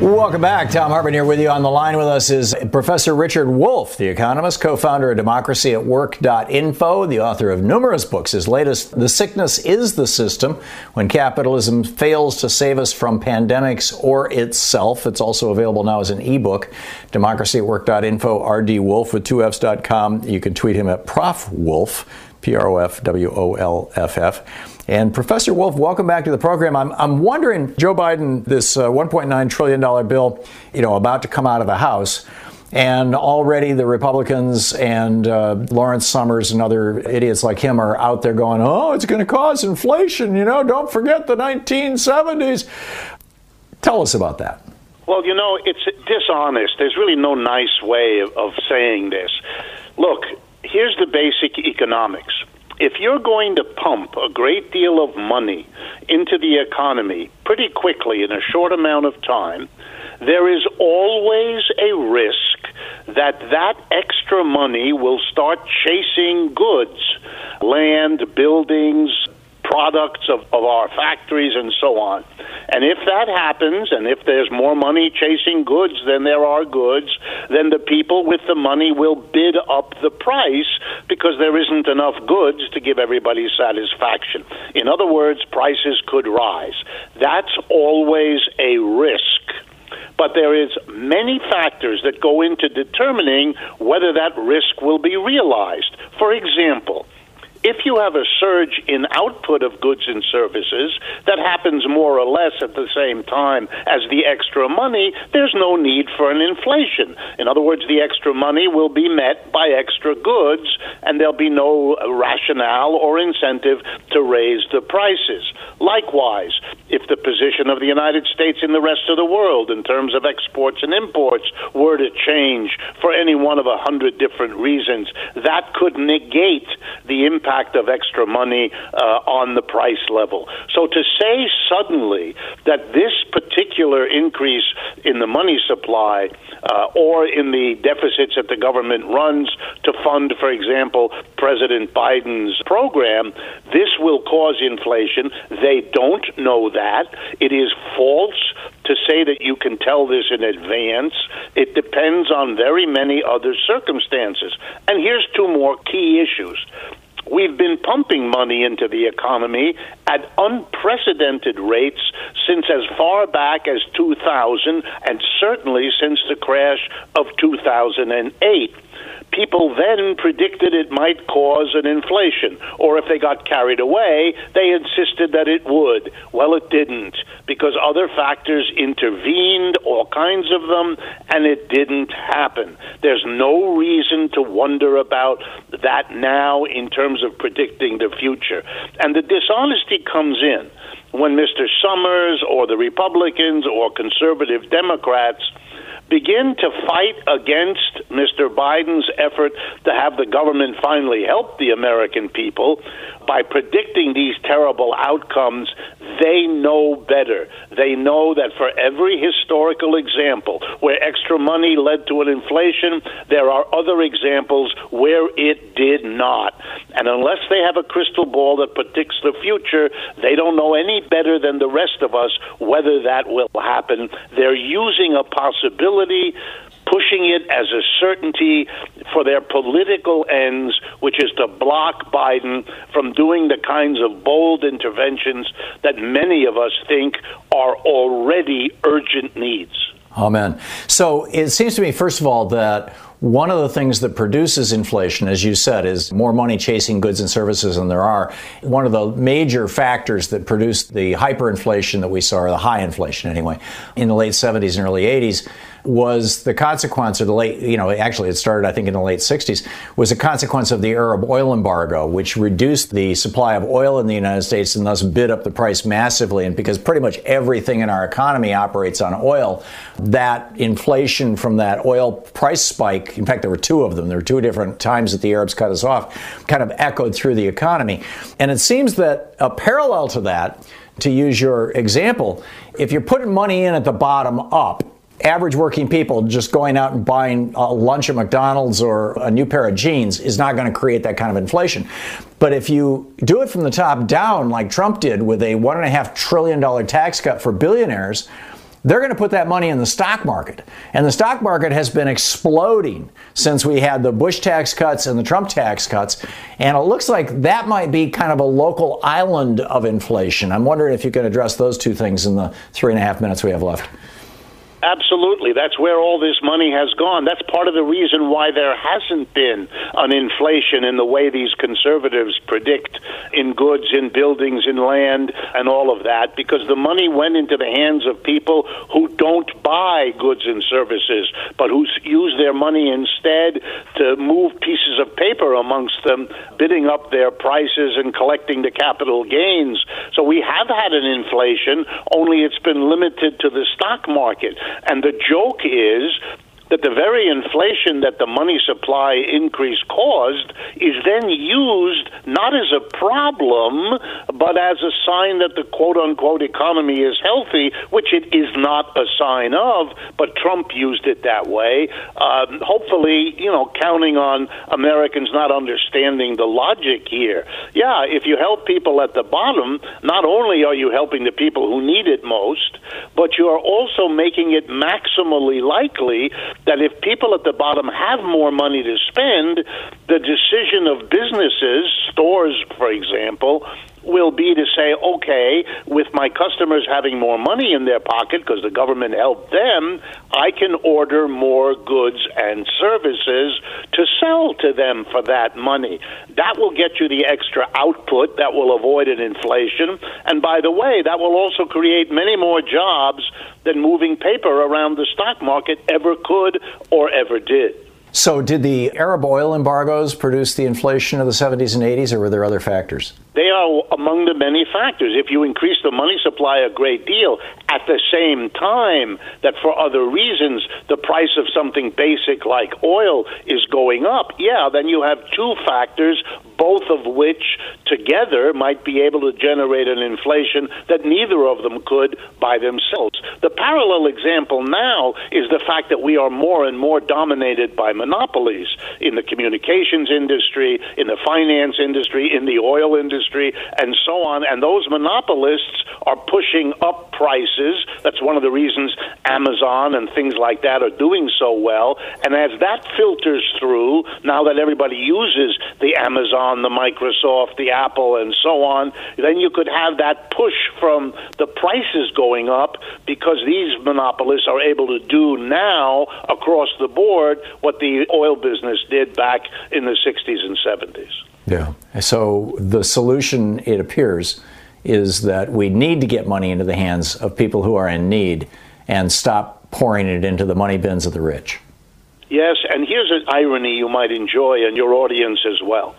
Welcome back. Tom Hartmann here with you. On the line with us is Professor Richard Wolff, the economist, co founder of Democracy at Work.info, the author of numerous books. His latest, The Sickness is the System When Capitalism Fails to Save Us from Pandemics or Itself. It's also available now as an ebook. Democracy at Work.info, RD Wolff with 2Fs.com. You can tweet him at Prof Wolff, P R O F W O L F F. And Professor Wolff, welcome back to the program. I'm, I'm wondering, Joe Biden, this uh, $1.9 trillion bill, you know, about to come out of the House. And already the Republicans and uh, Lawrence Summers and other idiots like him are out there going, oh, it's going to cause inflation. You know, don't forget the 1970s. Tell us about that. Well, you know, it's dishonest. There's really no nice way of, of saying this. Look, here's the basic economics if you're going to pump a great deal of money into the economy pretty quickly in a short amount of time, there is always a risk that that extra money will start chasing goods, land, buildings, products of, of our factories and so on. And if that happens, and if there's more money chasing goods than there are goods, then the people with the money will bid up the price because there isn't enough goods to give everybody satisfaction. In other words, prices could rise. That's always a risk but there is many factors that go into determining whether that risk will be realized. For example, if you have a surge in output of goods and services that happens more or less at the same time as the extra money, there's no need for an inflation. In other words, the extra money will be met by extra goods, and there'll be no rationale or incentive to raise the prices. Likewise, if the position of the United States in the rest of the world in terms of exports and imports were to change for any one of a hundred different reasons, that could negate the impact impact of extra money uh, on the price level. So to say suddenly that this particular increase in the money supply uh, or in the deficits that the government runs to fund, for example, President Biden's program, this will cause inflation. They don't know that. It is false to say that you can tell this in advance. It depends on very many other circumstances. And here's two more key issues. We've been pumping money into the economy at unprecedented rates since as far back as 2000 and certainly since the crash of 2008 people then predicted it might cause an inflation. Or if they got carried away, they insisted that it would. Well, it didn't, because other factors intervened, all kinds of them, and it didn't happen. There's no reason to wonder about that now in terms of predicting the future. And the dishonesty comes in when Mr. Summers or the Republicans or conservative Democrats begin to fight against Mr. Biden's effort to have the government finally help the American people by predicting these terrible outcomes, they know better. They know that for every historical example where extra money led to an inflation, there are other examples where it did not. And unless they have a crystal ball that predicts the future, they don't know any better than the rest of us whether that will happen. They're using a possibility pushing it as a certainty for their political ends, which is to block Biden from doing the kinds of bold interventions that many of us think are already urgent needs. Amen. So it seems to me, first of all, that one of the things that produces inflation, as you said, is more money chasing goods and services than there are. One of the major factors that produced the hyperinflation that we saw, or the high inflation anyway, in the late 70s and early 80s was the consequence of the late, you know, actually it started, I think, in the late 60s, was a consequence of the Arab oil embargo, which reduced the supply of oil in the United States and thus bid up the price massively. And because pretty much everything in our economy operates on oil, that inflation from that oil price spike, in fact, there were two of them, there were two different times that the Arabs cut us off, kind of echoed through the economy. And it seems that a parallel to that, to use your example, if you're putting money in at the bottom up, average working people just going out and buying a lunch at McDonald's or a new pair of jeans is not going to create that kind of inflation. But if you do it from the top down, like Trump did with a $1.5 trillion tax cut for billionaires, they're going to put that money in the stock market. And the stock market has been exploding since we had the Bush tax cuts and the Trump tax cuts. And it looks like that might be kind of a local island of inflation. I'm wondering if you can address those two things in the three and a half minutes we have left. Absolutely. That's where all this money has gone. That's part of the reason why there hasn't been an inflation in the way these conservatives predict in goods, in buildings, in land, and all of that, because the money went into the hands of people who don't buy goods and services, but who use their money instead to move pieces of paper amongst them, bidding up their prices and collecting the capital gains. So we have had an inflation, only it's been limited to the stock market. And the joke is that the very inflation that the money supply increase caused is then used not as a problem, but as a sign that the quote unquote economy is healthy, which it is not a sign of, but Trump used it that way. Um, hopefully, you know, counting on Americans not understanding the logic here. Yeah, if you help people at the bottom, not only are you helping the people who need it most, but you are also making it maximally likely that if people at the bottom have more money to spend, the decision of businesses, stores, for example, will be to say, okay, with my customers having more money in their pocket because the government helped them, I can order more goods and services to sell to them for that money. That will get you the extra output that will avoid an inflation. And by the way, that will also create many more jobs than moving paper around the stock market ever could or ever did. So, did the Arab oil embargoes produce the inflation of the 70s and 80s, or were there other factors? They are among the many factors. If you increase the money supply a great deal at the same time that for other reasons the price of something basic like oil is going up, yeah, then you have two factors, both of which together might be able to generate an inflation that neither of them could by themselves. The parallel example now is the fact that we are more and more dominated by monopolies in the communications industry, in the finance industry, in the oil industry industry, and so on. And those monopolists are pushing up prices. That's one of the reasons Amazon and things like that are doing so well. And as that filters through, now that everybody uses the Amazon, the Microsoft, the Apple, and so on, then you could have that push from the prices going up because these monopolists are able to do now across the board what the oil business did back in the 60s and 70s. Yeah. So the solution, it appears, is that we need to get money into the hands of people who are in need and stop pouring it into the money bins of the rich. Yes, and here's an irony you might enjoy and your audience as well.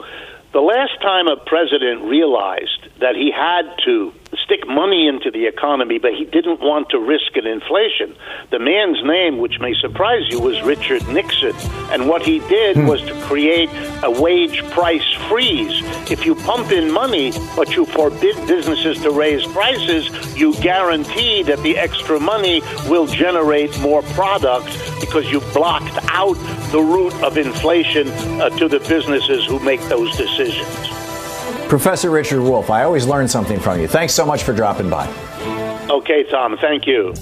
The last time a president realized that he had to stick money into the economy, but he didn't want to risk an inflation. The man's name, which may surprise you, was Richard Nixon. And what he did hmm. was to create a wage price freeze. If you pump in money, but you forbid businesses to raise prices, you guarantee that the extra money will generate more product because you blocked out the root of inflation uh, to the businesses who make those decisions. Professor Richard Wolff, I always learn something from you. Thanks so much for dropping by. Okay, Tom. Thank you.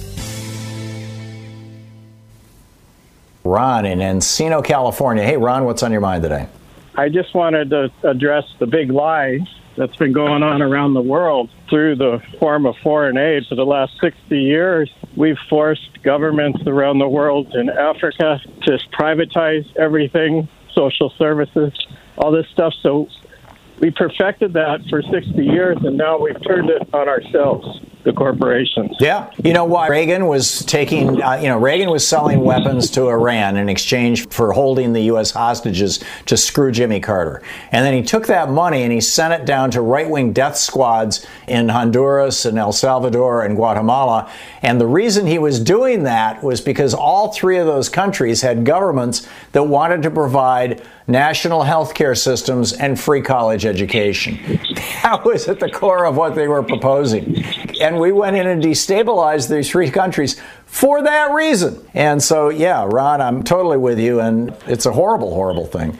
Ron in Encino, California. Hey, Ron, what's on your mind today? I just wanted to address the big lie that's been going on around the world through the form of foreign aid for the last 60 years. We've forced governments around the world in Africa to privatize everything, social services, all this stuff. So we perfected that for 60 years, and now we've turned it on ourselves the corporations. Yeah. You know why Reagan was taking, uh, you know, Reagan was selling weapons to Iran in exchange for holding the U.S. hostages to screw Jimmy Carter. And then he took that money and he sent it down to right wing death squads in Honduras and El Salvador and Guatemala. And the reason he was doing that was because all three of those countries had governments that wanted to provide national health care systems and free college education. That was at the core of what they were proposing. And we went in and destabilized these three countries for that reason. And so, yeah, Ron, I'm totally with you. And it's a horrible, horrible thing.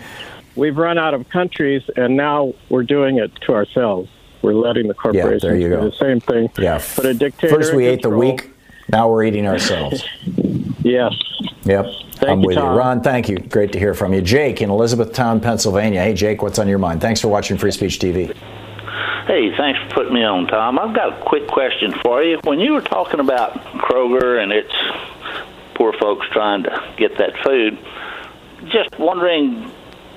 We've run out of countries, and now we're doing it to ourselves. We're letting the corporations yeah, there you go. the same thing. Yeah. But a dictator. First, we ate the weak. Now we're eating ourselves. yes. Yep. Thank I'm you, with Tom. you. Ron, thank you. Great to hear from you. Jake in Elizabethtown, Pennsylvania. Hey, Jake, what's on your mind? Thanks for watching Free Speech TV. Hey, thanks for putting me on, Tom. I've got a quick question for you. When you were talking about Kroger and its poor folks trying to get that food, just wondering,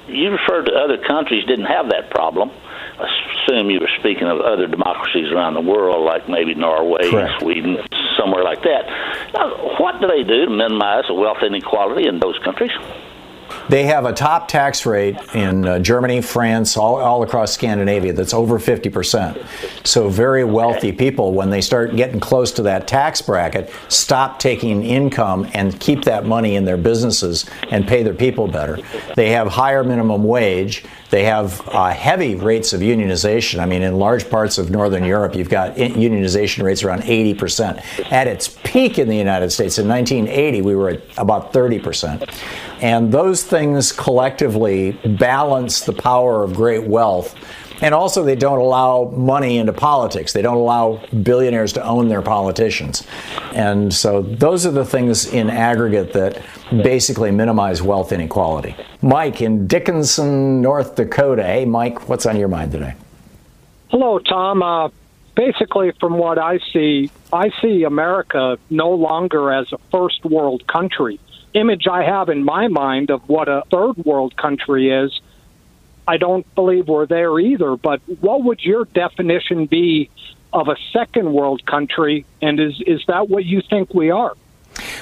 you referred to other countries didn't have that problem. I assume you were speaking of other democracies around the world, like maybe Norway, Correct. Sweden, somewhere like that. Now, what do they do to minimize the wealth inequality in those countries? They have a top tax rate in uh, Germany, France, all, all across Scandinavia that's over 50%. So, very wealthy people, when they start getting close to that tax bracket, stop taking income and keep that money in their businesses and pay their people better. They have higher minimum wage. They have uh, heavy rates of unionization. I mean, in large parts of Northern Europe, you've got unionization rates around 80%. At its peak in the United States in 1980, we were at about 30%. And those things collectively balance the power of great wealth. And also, they don't allow money into politics. They don't allow billionaires to own their politicians. And so, those are the things in aggregate that basically minimize wealth inequality. Mike in Dickinson, North Dakota. Hey, Mike, what's on your mind today? Hello, Tom. Uh, basically, from what I see, I see America no longer as a first world country image I have in my mind of what a third world country is, I don't believe we're there either. But what would your definition be of a second world country? And is, is that what you think we are?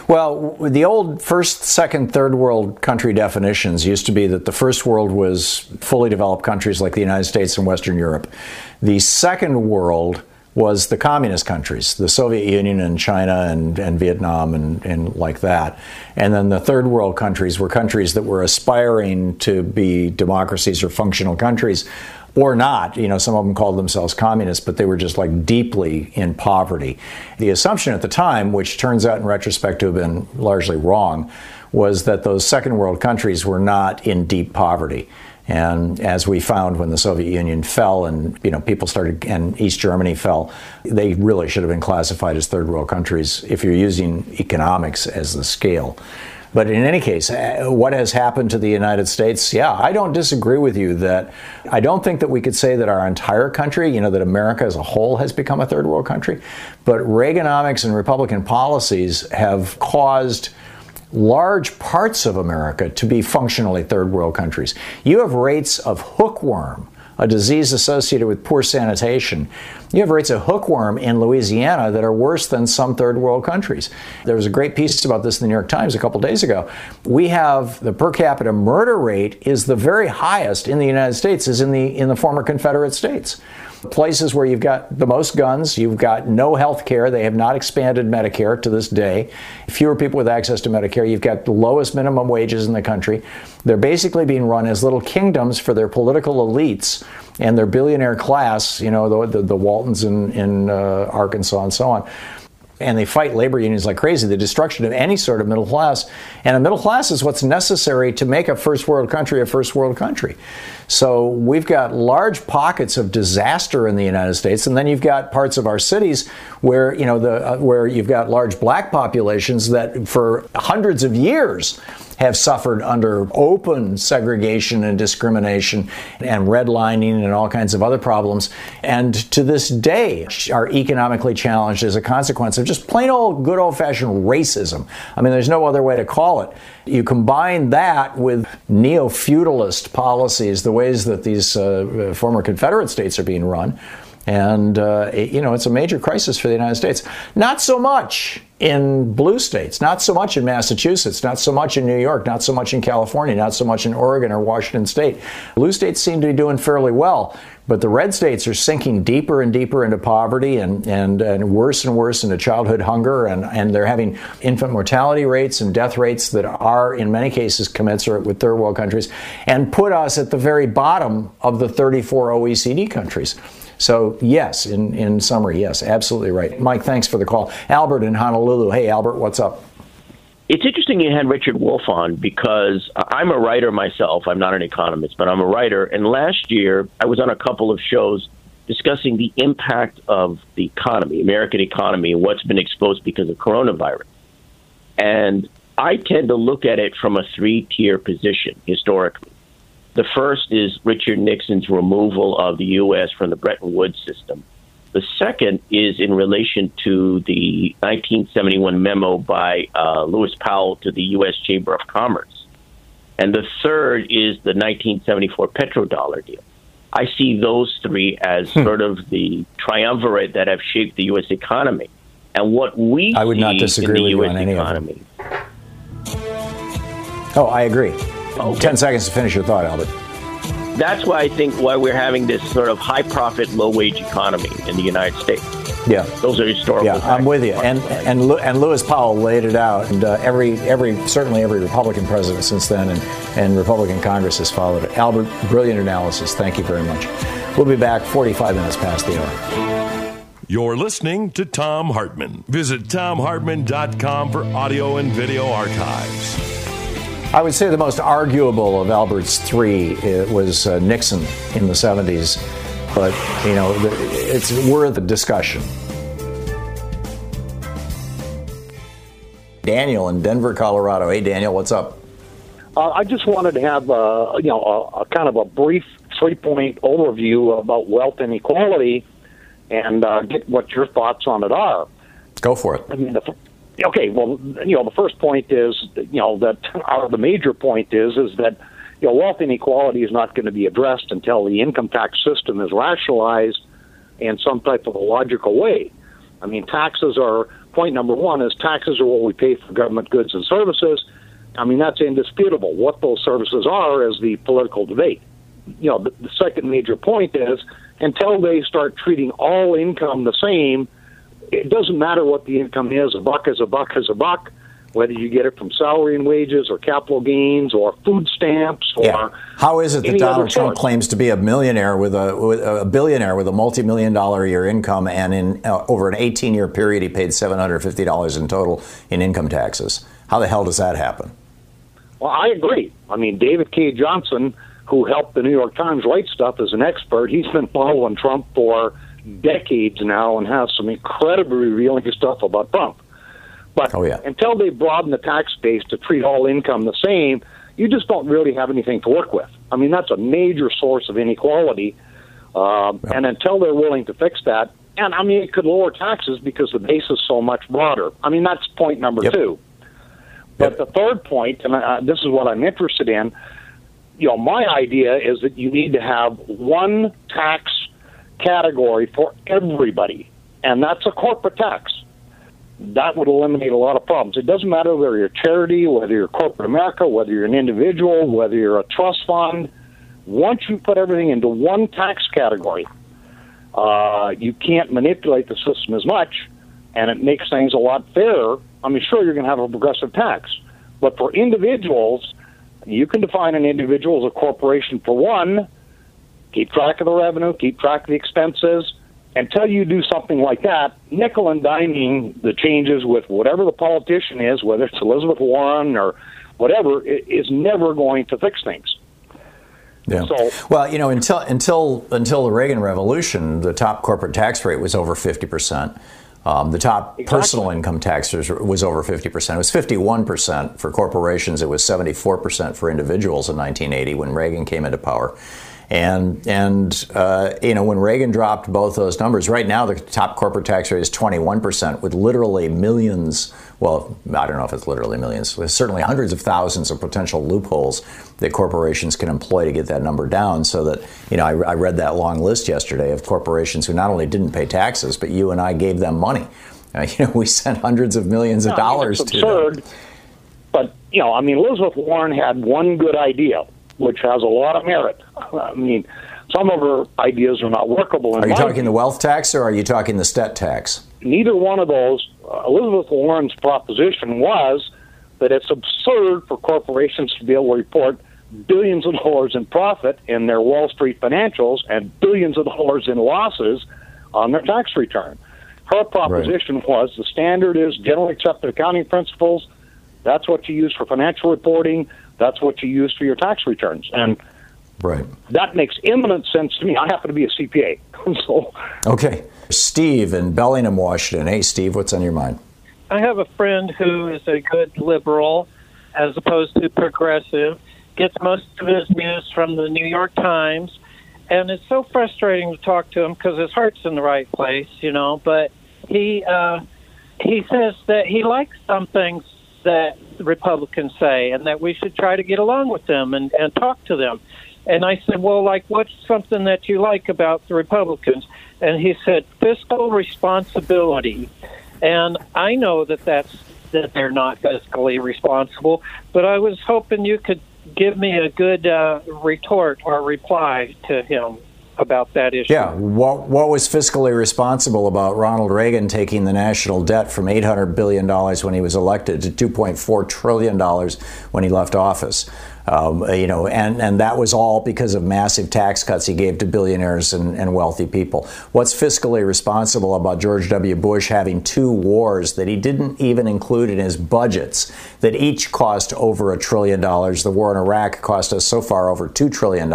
Well, the old first, second, third world country definitions used to be that the first world was fully developed countries like the United States and Western Europe. The second world was the communist countries, the Soviet Union and China and, and Vietnam and, and like that. And then the third world countries were countries that were aspiring to be democracies or functional countries or not. You know, some of them called themselves communists, but they were just like deeply in poverty. The assumption at the time, which turns out in retrospect to have been largely wrong, was that those second world countries were not in deep poverty. And as we found when the Soviet Union fell and you know people started and East Germany fell, they really should have been classified as third world countries if you're using economics as the scale. But in any case, uh, what has happened to the United States? Yeah, I don't disagree with you that I don't think that we could say that our entire country, you know, that America as a whole has become a third world country. But Reaganomics and Republican policies have caused large parts of America to be functionally third world countries. You have rates of hookworm, a disease associated with poor sanitation. You have rates of hookworm in Louisiana that are worse than some third world countries. There was a great piece about this in the New York Times a couple days ago. We have the per capita murder rate is the very highest in the United States is in the in the former Confederate states. Places where you've got the most guns, you've got no health care. They have not expanded Medicare to this day. Fewer people with access to Medicare. You've got the lowest minimum wages in the country. They're basically being run as little kingdoms for their political elites and their billionaire class, you know, the, the, the Waltons in, in uh, Arkansas and so on and they fight labor unions like crazy, the destruction of any sort of middle class. And a middle class is what's necessary to make a first world country a first world country. So we've got large pockets of disaster in the United States, and then you've got parts of our cities where you know the uh, where you've got large black populations that for hundreds of years have suffered under open segregation and discrimination and redlining and all kinds of other problems, and to this day are economically challenged as a consequence of just plain old good old fashioned racism. I mean, there's no other way to call it. You combine that with neo feudalist policies, the ways that these uh, former Confederate states are being run. And, uh, you know, it's a major crisis for the United States. Not so much in blue states, not so much in Massachusetts, not so much in New York, not so much in California, not so much in Oregon or Washington state. Blue states seem to be doing fairly well. But the red states are sinking deeper and deeper into poverty and, and, and worse and worse into childhood hunger, and, and they're having infant mortality rates and death rates that are, in many cases, commensurate with third world countries, and put us at the very bottom of the 34 OECD countries. So, yes, in, in summary, yes, absolutely right. Mike, thanks for the call. Albert in Honolulu. Hey, Albert, what's up? It's interesting you had Richard Wolff on because I'm a writer myself. I'm not an economist, but I'm a writer. And last year, I was on a couple of shows discussing the impact of the economy, American economy, and what's been exposed because of coronavirus. And I tend to look at it from a three tier position historically. The first is Richard Nixon's removal of the U.S. from the Bretton Woods system. The second is in relation to the 1971 memo by uh, Lewis Powell to the U.S. Chamber of Commerce. And the third is the 1974 petrodollar deal. I see those three as hmm. sort of the triumvirate that have shaped the U.S. economy. And what we I would not disagree with US you on any economy, of them. Oh, I agree. Okay. 10 seconds to finish your thought, Albert. That's why I think why we're having this sort of high profit, low wage economy in the United States. Yeah, those are historical. Yeah, I'm with you. And and and Lewis Powell laid it out, and uh, every every certainly every Republican president since then, and and Republican Congress has followed it. Albert, brilliant analysis. Thank you very much. We'll be back 45 minutes past the hour. You're listening to Tom Hartmann. Visit tomhartman.com for audio and video archives. I would say the most arguable of Albert's three was uh, Nixon in the 70s, but you know it's worth a discussion. Daniel in Denver, Colorado. Hey, Daniel, what's up? Uh, I just wanted to have a, you know a, a kind of a brief three-point overview about wealth inequality, and uh, get what your thoughts on it are. Go for it. I mean, the, okay, well, you know, the first point is, you know, that or the major point is, is that you know, wealth inequality is not going to be addressed until the income tax system is rationalized in some type of a logical way. I mean, taxes are point number one is taxes are what we pay for government goods and services. I mean, that's indisputable. What those services are is the political debate. You know, the, the second major point is until they start treating all income the same it doesn't matter what the income is. A buck is a buck is a buck, whether you get it from salary and wages or capital gains or food stamps or. Yeah. How is it that Donald Trump claims to be a millionaire with a, with a billionaire with a multi-million dollar a year income, and in uh, over an 18-year period, he paid $750 in total in income taxes? How the hell does that happen? Well, I agree. I mean, David Cay Johnston, who helped the New York Times write stuff as an expert, he's been following Trump for decades now and has some incredibly revealing stuff about Trump. But oh, yeah. until they broaden the tax base to treat all income the same, you just don't really have anything to work with. I mean, that's a major source of inequality. Um, yeah. And until they're willing to fix that, and I mean, it could lower taxes because the base is so much broader. I mean, that's point number yep. two. But yep. the third point, and uh, this is what I'm interested in, you know, my idea is that you need to have one tax category for everybody, and that's a corporate tax. That would eliminate a lot of problems. It doesn't matter whether you're a charity, whether you're corporate America, whether you're an individual, whether you're a trust fund. Once you put everything into one tax category, uh, you can't manipulate the system as much, and it makes things a lot fairer. I mean, sure, you're going to have a progressive tax, but for individuals, you can define an individual as a corporation for one, keep track of the revenue, keep track of the expenses. Until you do something like that, nickel and diming the changes with whatever the politician is, whether it's Elizabeth Warren or whatever, is never going to fix things. Yeah. So, well, you know, until until until the Reagan Revolution, the top corporate tax rate was over fifty percent. Um, the top exactly. personal income tax was over 50%. It was 51% for corporations. It was 74% for individuals in 1980 when Reagan came into power. And and uh, you know when Reagan dropped both those numbers, right now the top corporate tax rate is 21 percent, with literally millions. Well, I don't know if it's literally millions. There's certainly hundreds of thousands of potential loopholes that corporations can employ to get that number down. So that you know, I, I read that long list yesterday of corporations who not only didn't pay taxes, but you and I gave them money. Uh, you know, we sent hundreds of millions of dollars to absurd, them. But you know, I mean, Elizabeth Warren had one good idea which has a lot of merit. I mean, some of her ideas are not workable. are you talking view. the wealth tax or are you talking the estate tax? Neither one of those. Uh, Elizabeth Warren's proposition was that it's absurd for corporations to be able to report billions of dollars in profit in their Wall Street financials and billions of dollars in losses on their tax return. Her proposition right. was the standard is generally accepted accounting principles. That's what you use for financial reporting. That's what you use for your tax returns. And right. that makes eminent sense to me. I happen to be a CPA. so Okay. Steve in Bellingham, Washington. Hey, Steve, what's on your mind? I have a friend who is a good liberal as opposed to progressive, gets most of his news from the New York Times, and it's so frustrating to talk to him because his heart's in the right place, you know, but he uh, he says that he likes some things that Republicans say and that we should try to get along with them and, and talk to them. And I said, well, like, what's something that you like about the Republicans? And he said, fiscal responsibility. And I know that that's that they're not fiscally responsible, but I was hoping you could give me a good uh, retort or reply to him about that issue. Yeah, what, what was fiscally responsible about Ronald Reagan taking the national debt from $800 billion when he was elected to $2.4 trillion when he left office? Um, you know, and, and that was all because of massive tax cuts he gave to billionaires and, and wealthy people. What's fiscally responsible about George W. Bush having two wars that he didn't even include in his budgets that each cost over a trillion dollars? The war in Iraq cost us so far over $2 trillion.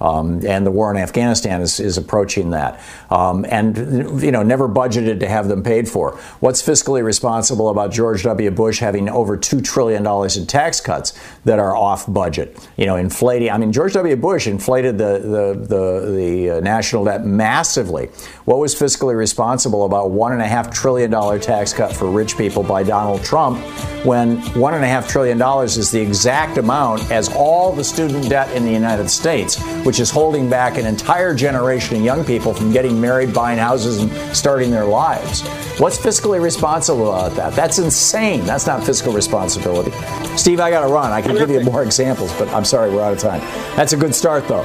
Um, and the war in Afghanistan is, is approaching that. Um, and, you know, never budgeted to have them paid for. What's fiscally responsible about George W. Bush having over $2 trillion in tax cuts that are off budget? You know, inflating. I mean, George W. Bush inflated the, the, the, the uh, national debt massively. What was fiscally responsible about $1.5 trillion tax cut for rich people by Donald Trump when $1.5 trillion is the exact amount as all the student debt in the United States? which is holding back an entire generation of young people from getting married, buying houses, and starting their lives. What's fiscally responsible about that? That's insane. That's not fiscal responsibility. Steve, I got to run. I can give you more examples, but I'm sorry, we're out of time. That's a good start, though.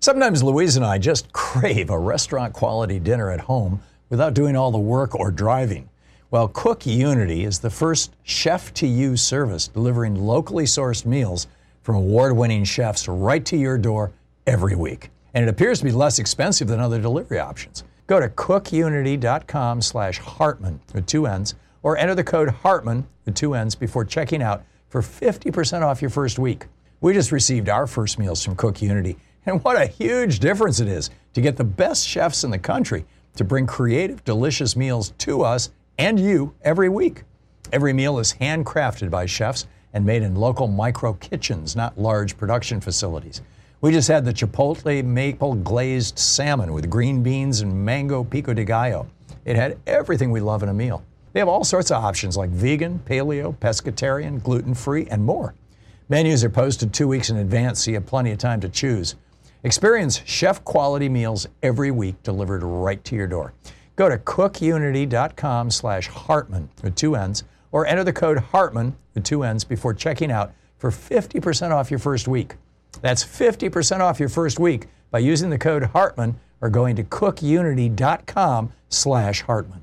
Sometimes Louise and I just crave a restaurant quality dinner at home without doing all the work or driving. Well, Cook Unity is the first chef to you service delivering locally sourced meals from award winning chefs right to your door every week. And it appears to be less expensive than other delivery options. Go to cookunity.com slash Hartmann with two N's or enter the code Hartmann with two N's before checking out for 50% off your first week. We just received our first meals from Cook Unity, and what a huge difference it is to get the best chefs in the country to bring creative, delicious meals to us and you every week. Every meal is handcrafted by chefs and made in local micro kitchens, not large production facilities. We just had the Chipotle maple glazed salmon with green beans and mango pico de gallo. It had everything we love in a meal. They have all sorts of options like vegan, paleo, pescatarian, gluten free, and more. Menus are posted two weeks in advance, so you have plenty of time to choose. Experience chef quality meals every week delivered right to your door. Go to cookunity.com slash Hartmann with two N's or enter the code Hartmann with two N's before checking out for 50% off your first week. That's 50% off your first week by using the code Hartmann or going to cookunity.com slash Hartmann.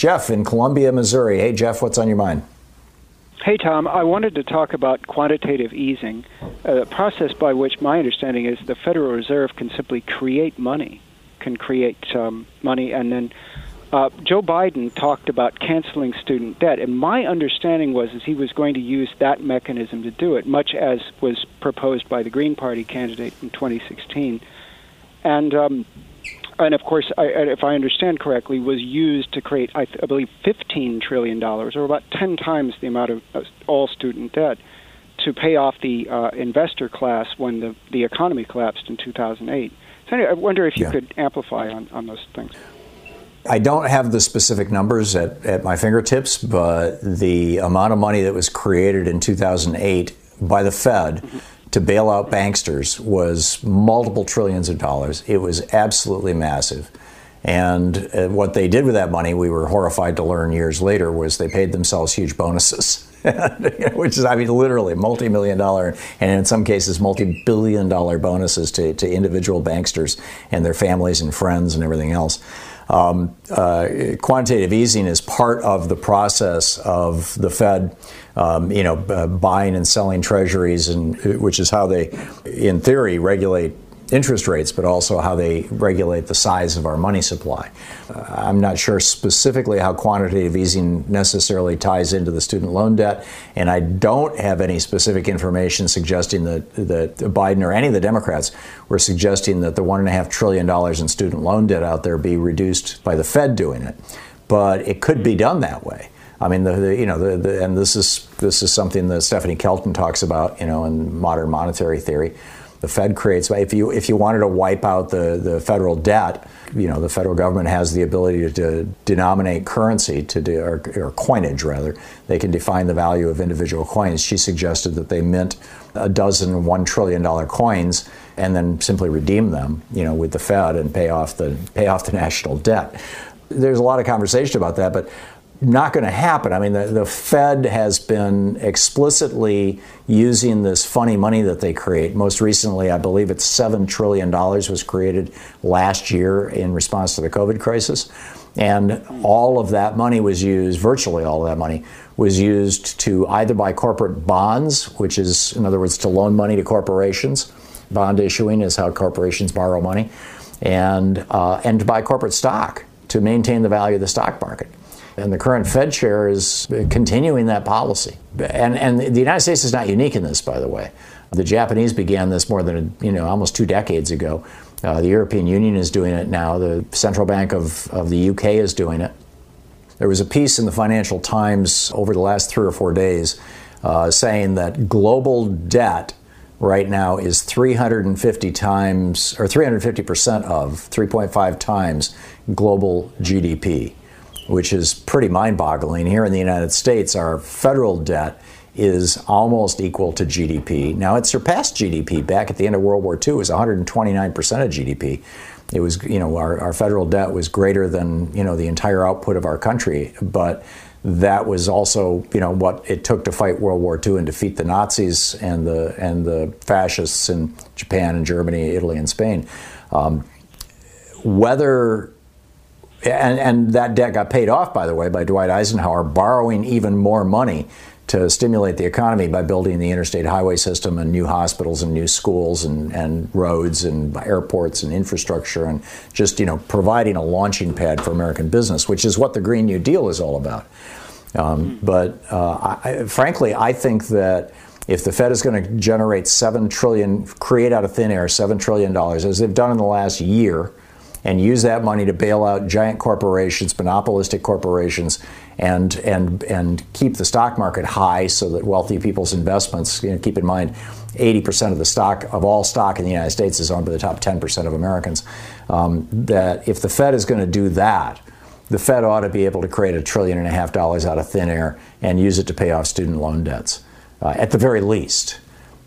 Jeff in Columbia, Missouri. Hey, Jeff, what's on your mind? Hey, Tom. I wanted to talk about quantitative easing, a process by which my understanding is the Federal Reserve can simply create money, can create um, money, and then uh, Joe Biden talked about canceling student debt, and my understanding was is he was going to use that mechanism to do it, much as was proposed by the Green Party candidate in 2016. And um, and of course, I, if I understand correctly, was used to create, I, I believe, $15 trillion, or about 10 times the amount of uh, all student debt, to pay off the uh, investor class when the, the economy collapsed in 2008. So anyway, I wonder if you yeah. could amplify on, on those things. I don't have the specific numbers at, at my fingertips, but the amount of money that was created in 2008 by the Fed mm-hmm to bail out banksters was multiple trillions of dollars. It was absolutely massive. And uh, what they did with that money, we were horrified to learn years later, was they paid themselves huge bonuses, which is, I mean, literally multi million dollar, and in some cases, multi billion dollar bonuses to, to individual banksters and their families and friends and everything else. Um, uh, quantitative easing is part of the process of the Fed um, you know, uh, buying and selling treasuries, and which is how they, in theory, regulate interest rates, but also how they regulate the size of our money supply. Uh, I'm not sure specifically how quantitative easing necessarily ties into the student loan debt, and I don't have any specific information suggesting that, that Biden or any of the Democrats were suggesting that the $1.5 trillion in student loan debt out there be reduced by the Fed doing it. But it could be done that way. I mean, the, the you know, the, the, and this is this is something that Stephanie Kelton talks about, you know, in modern monetary theory. The Fed creates if you if you wanted to wipe out the, the federal debt, you know, the federal government has the ability to, denominate currency to do, or, or coinage rather. They can define the value of individual coins. She suggested that they mint a dozen one trillion dollar coins and then simply redeem them, you know, with the Fed and pay off the pay off the national debt. There's a lot of conversation about that, but not going to happen. I mean, the, the Fed has been explicitly using this funny money that they create. Most recently, I believe it's $7 trillion was created last year in response to the COVID crisis. And all of that money was used, virtually all of that money, was used to either buy corporate bonds, which is, in other words, to loan money to corporations. Bond issuing is how corporations borrow money, and, uh, and to buy corporate stock to maintain the value of the stock market. And the current Fed chair is continuing that policy. And, and the United States is not unique in this, by the way. The Japanese began this more than, you know, almost two decades ago. Uh, the European Union is doing it now. The Central Bank of, of the UK is doing it. There was a piece in the Financial Times over the last three or four days uh, saying that global debt right now is 350 times, or 350% of, 3.5 times global GDP which is pretty mind boggling. Here in the United States, our federal debt is almost equal to GDP. Now, it surpassed GDP back at the end of World War II, it was 129% of GDP. It was, you know, our, our federal debt was greater than, you know, the entire output of our country. But that was also, you know, what it took to fight World War II and defeat the Nazis and the and the fascists in Japan and Germany, Italy and Spain. Um, whether and, and that debt got paid off, by the way, by Dwight Eisenhower borrowing even more money to stimulate the economy by building the interstate highway system and new hospitals and new schools and, and roads and airports and infrastructure and just you know providing a launching pad for American business, which is what the Green New Deal is all about. Um, but uh, I, frankly, I think that if the Fed is going to generate seven trillion, create out of thin air seven trillion dollars, as they've done in the last year, and use that money to bail out giant corporations, monopolistic corporations, and and and keep the stock market high so that wealthy people's investments. You know, keep in mind, 80% of the stock of all stock in the United States is owned by the top 10% of Americans. Um, that if the Fed is going to do that, the Fed ought to be able to create a trillion and a half dollars out of thin air and use it to pay off student loan debts, uh, at the very least.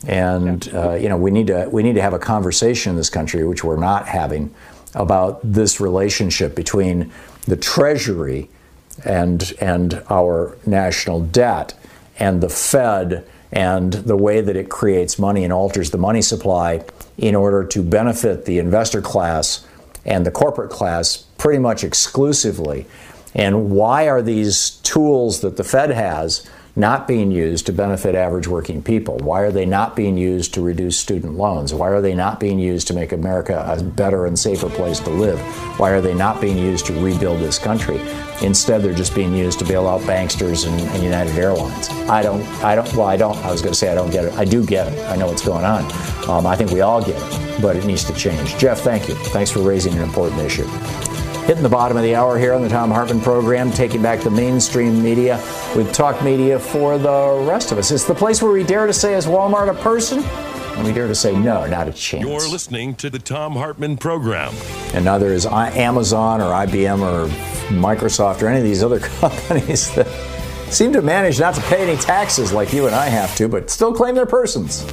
And uh, you know, we need to we need to have a conversation in this country, which we're not having, about this relationship between the Treasury and and our national debt and the Fed and the way that it creates money and alters the money supply in order to benefit the investor class and the corporate class pretty much exclusively. And why are these tools that the Fed has not being used to benefit average working people? Why are they not being used to reduce student loans? Why are they not being used to make America a better and safer place to live? Why are they not being used to rebuild this country? Instead, they're just being used to bail out banksters and, and United Airlines. I don't, I don't, well, I don't, I was going to say I don't get it. I do get it. I know what's going on. Um, I think we all get it, but it needs to change. Jeff, thank you. Thanks for raising an important issue. Hitting the bottom of the hour here on the Tom Hartmann program, taking back the mainstream media with talk media for the rest of us. It's the place where we dare to say, is Walmart a person? And we dare to say, no, not a chance. You're listening to the Tom Hartmann program. And now there is uh, Amazon or IBM or Microsoft or any of these other companies that seem to manage not to pay any taxes like you and I have to, but still claim they're persons.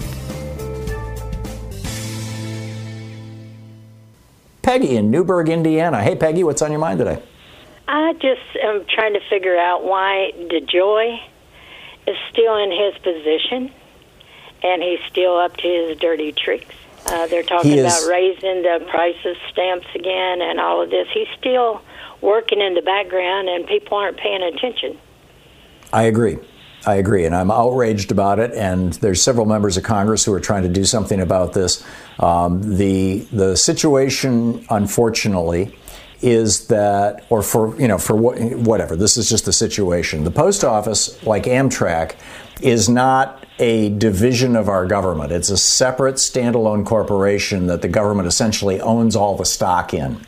Peggy in Newburgh, Indiana. Hey, Peggy, what's on your mind today? I just am trying to figure out why DeJoy is still in his position and he's still up to his dirty tricks. Uh, they're talking He about raising the price of stamps again and all of this. He's still working in the background and people aren't paying attention. I agree. I agree, and I'm outraged about it. And there's several members of Congress who are trying to do something about this. Um, the the situation, unfortunately, is that, or for you know, for what, whatever. This is just the situation. The post office, like Amtrak, is not a division of our government. It's a separate, standalone corporation that the government essentially owns all the stock in.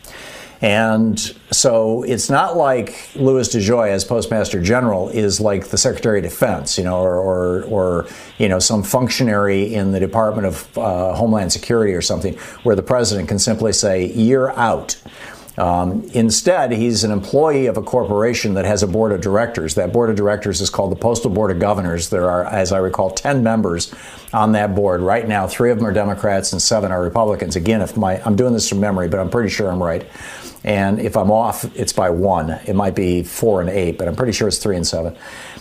And so it's not like Louis DeJoy as Postmaster General is like the Secretary of Defense, you know, or, or, or you know, some functionary in the Department of uh, Homeland Security or something, where the president can simply say, "You're out." Um, instead, he's an employee of a corporation that has a board of directors. That board of directors is called the Postal Board of Governors. There are, as I recall, 10 members on that board. Right now, three of them are Democrats and seven are Republicans. Again, if my, I'm doing this from memory, but I'm pretty sure I'm right. And if I'm off, it's by one. It might be four and eight, but I'm pretty sure it's three and seven.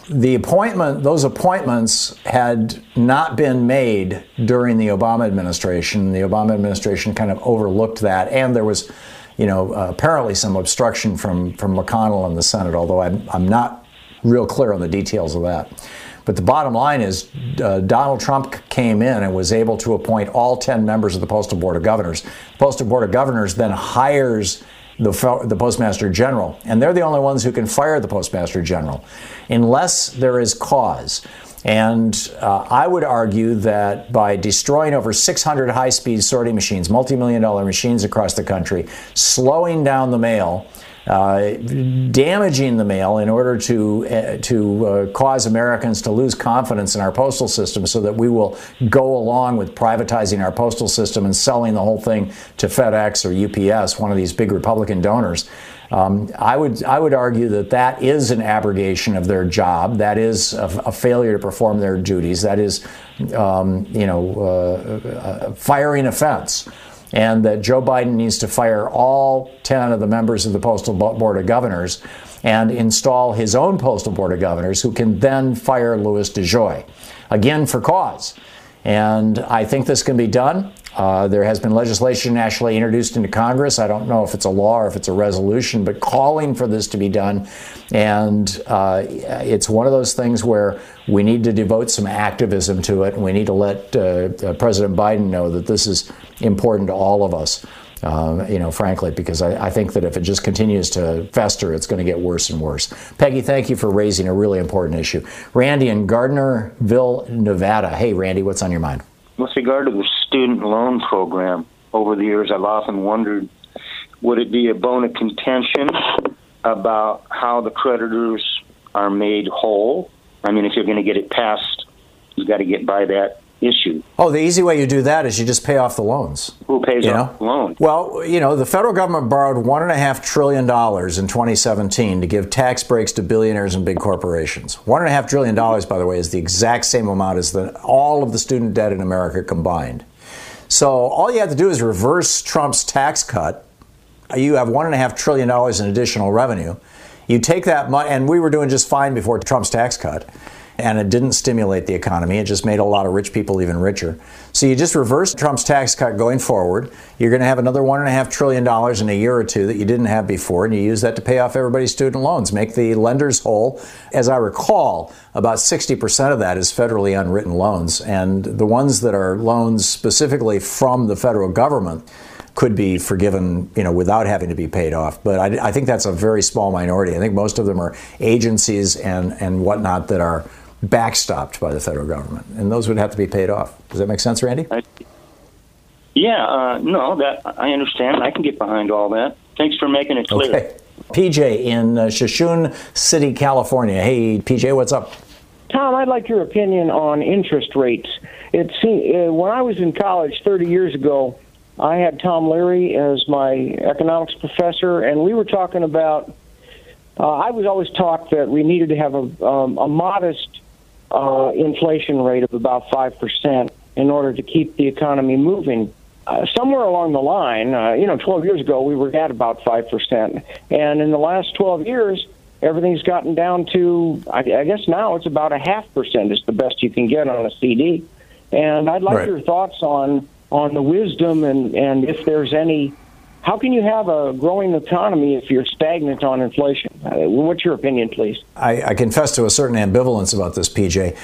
The appointment, those appointments had not been made during the Obama administration. The Obama administration kind of overlooked that, and there was you know, uh, apparently some obstruction from, from McConnell in the Senate, although I'm, I'm not real clear on the details of that. But the bottom line is uh, Donald Trump came in and was able to appoint all 10 members of the Postal Board of Governors. The Postal Board of Governors then hires the, the Postmaster General, and they're the only ones who can fire the Postmaster General unless there is cause. And uh, I would argue that by destroying over 600 high speed sorting machines, multi million dollar machines across the country, slowing down the mail, uh, damaging the mail in order to uh, to uh, cause Americans to lose confidence in our postal system, so that we will go along with privatizing our postal system and selling the whole thing to FedEx or UPS, one of these big Republican donors. Um, I would I would argue that that is an abrogation of their job. That is a, a failure to perform their duties. That is, um, you know, uh, a firing offense and that Joe Biden needs to fire all 10 of the members of the Postal Board of Governors and install his own Postal Board of Governors, who can then fire Louis DeJoy, again for cause. And I think this can be done. Uh, there has been legislation actually introduced into Congress. I don't know if it's a law or if it's a resolution, but calling for this to be done. And uh, it's one of those things where we need to devote some activism to it. We need to let uh, uh, President Biden know that this is important to all of us. Um, you know, frankly, because I, I think that if it just continues to fester, it's going to get worse and worse. Peggy, thank you for raising a really important issue. Randy in Gardnerville, Nevada. Hey, Randy, what's on your mind? With regard to the student loan program, over the years, I've often wondered would it be a bone of contention about how the creditors are made whole. I mean, if you're going to get it passed, you've got to get by that issue. Oh, the easy way you do that is you just pay off the loans. Who pays You off the loan? Well, you know, the federal government borrowed one and a half trillion dollars in 2017 to give tax breaks to billionaires and big corporations. One and a half trillion dollars, by the way, is the exact same amount as the, all of the student debt in America combined. So all you have to do is reverse Trump's tax cut. You have one and a half trillion dollars in additional revenue. You take that money, and we were doing just fine before Trump's tax cut and it didn't stimulate the economy. It just made a lot of rich people even richer. So you just reverse Trump's tax cut going forward. You're going to have another one and a half trillion dollars in a year or two that you didn't have before, and you use that to pay off everybody's student loans, make the lenders whole. As I recall, about 60% of that is federally unwritten loans, and the ones that are loans specifically from the federal government could be forgiven, you know, without having to be paid off. But I, I think that's a very small minority. I think most of them are agencies and, and whatnot that are backstopped by the federal government, and those would have to be paid off. Does that make sense, Randy? Yeah, uh, no, that I understand. I can get behind all that. Thanks for making it clear. Okay. PJ in uh, Shoshone City, California. Hey, PJ, what's up? Tom, I'd like your opinion on interest rates. It uh, when I was in college 30 years ago, I had Tom Leary as my economics professor, and we were talking about. Uh, I was always taught that we needed to have a, um, a modest uh, inflation rate of about 5% in order to keep the economy moving. Uh, somewhere along the line, uh, you know, 12 years ago, we were at about 5%. And in the last 12 years, everything's gotten down to, I, I guess now it's about a half percent is the best you can get on a CD. And I'd like Right. your thoughts on, on the wisdom and, and if there's any how can you have a growing economy if you're stagnant on inflation? Uh, what's your opinion, please? I, I confess to a certain ambivalence about this, PJ.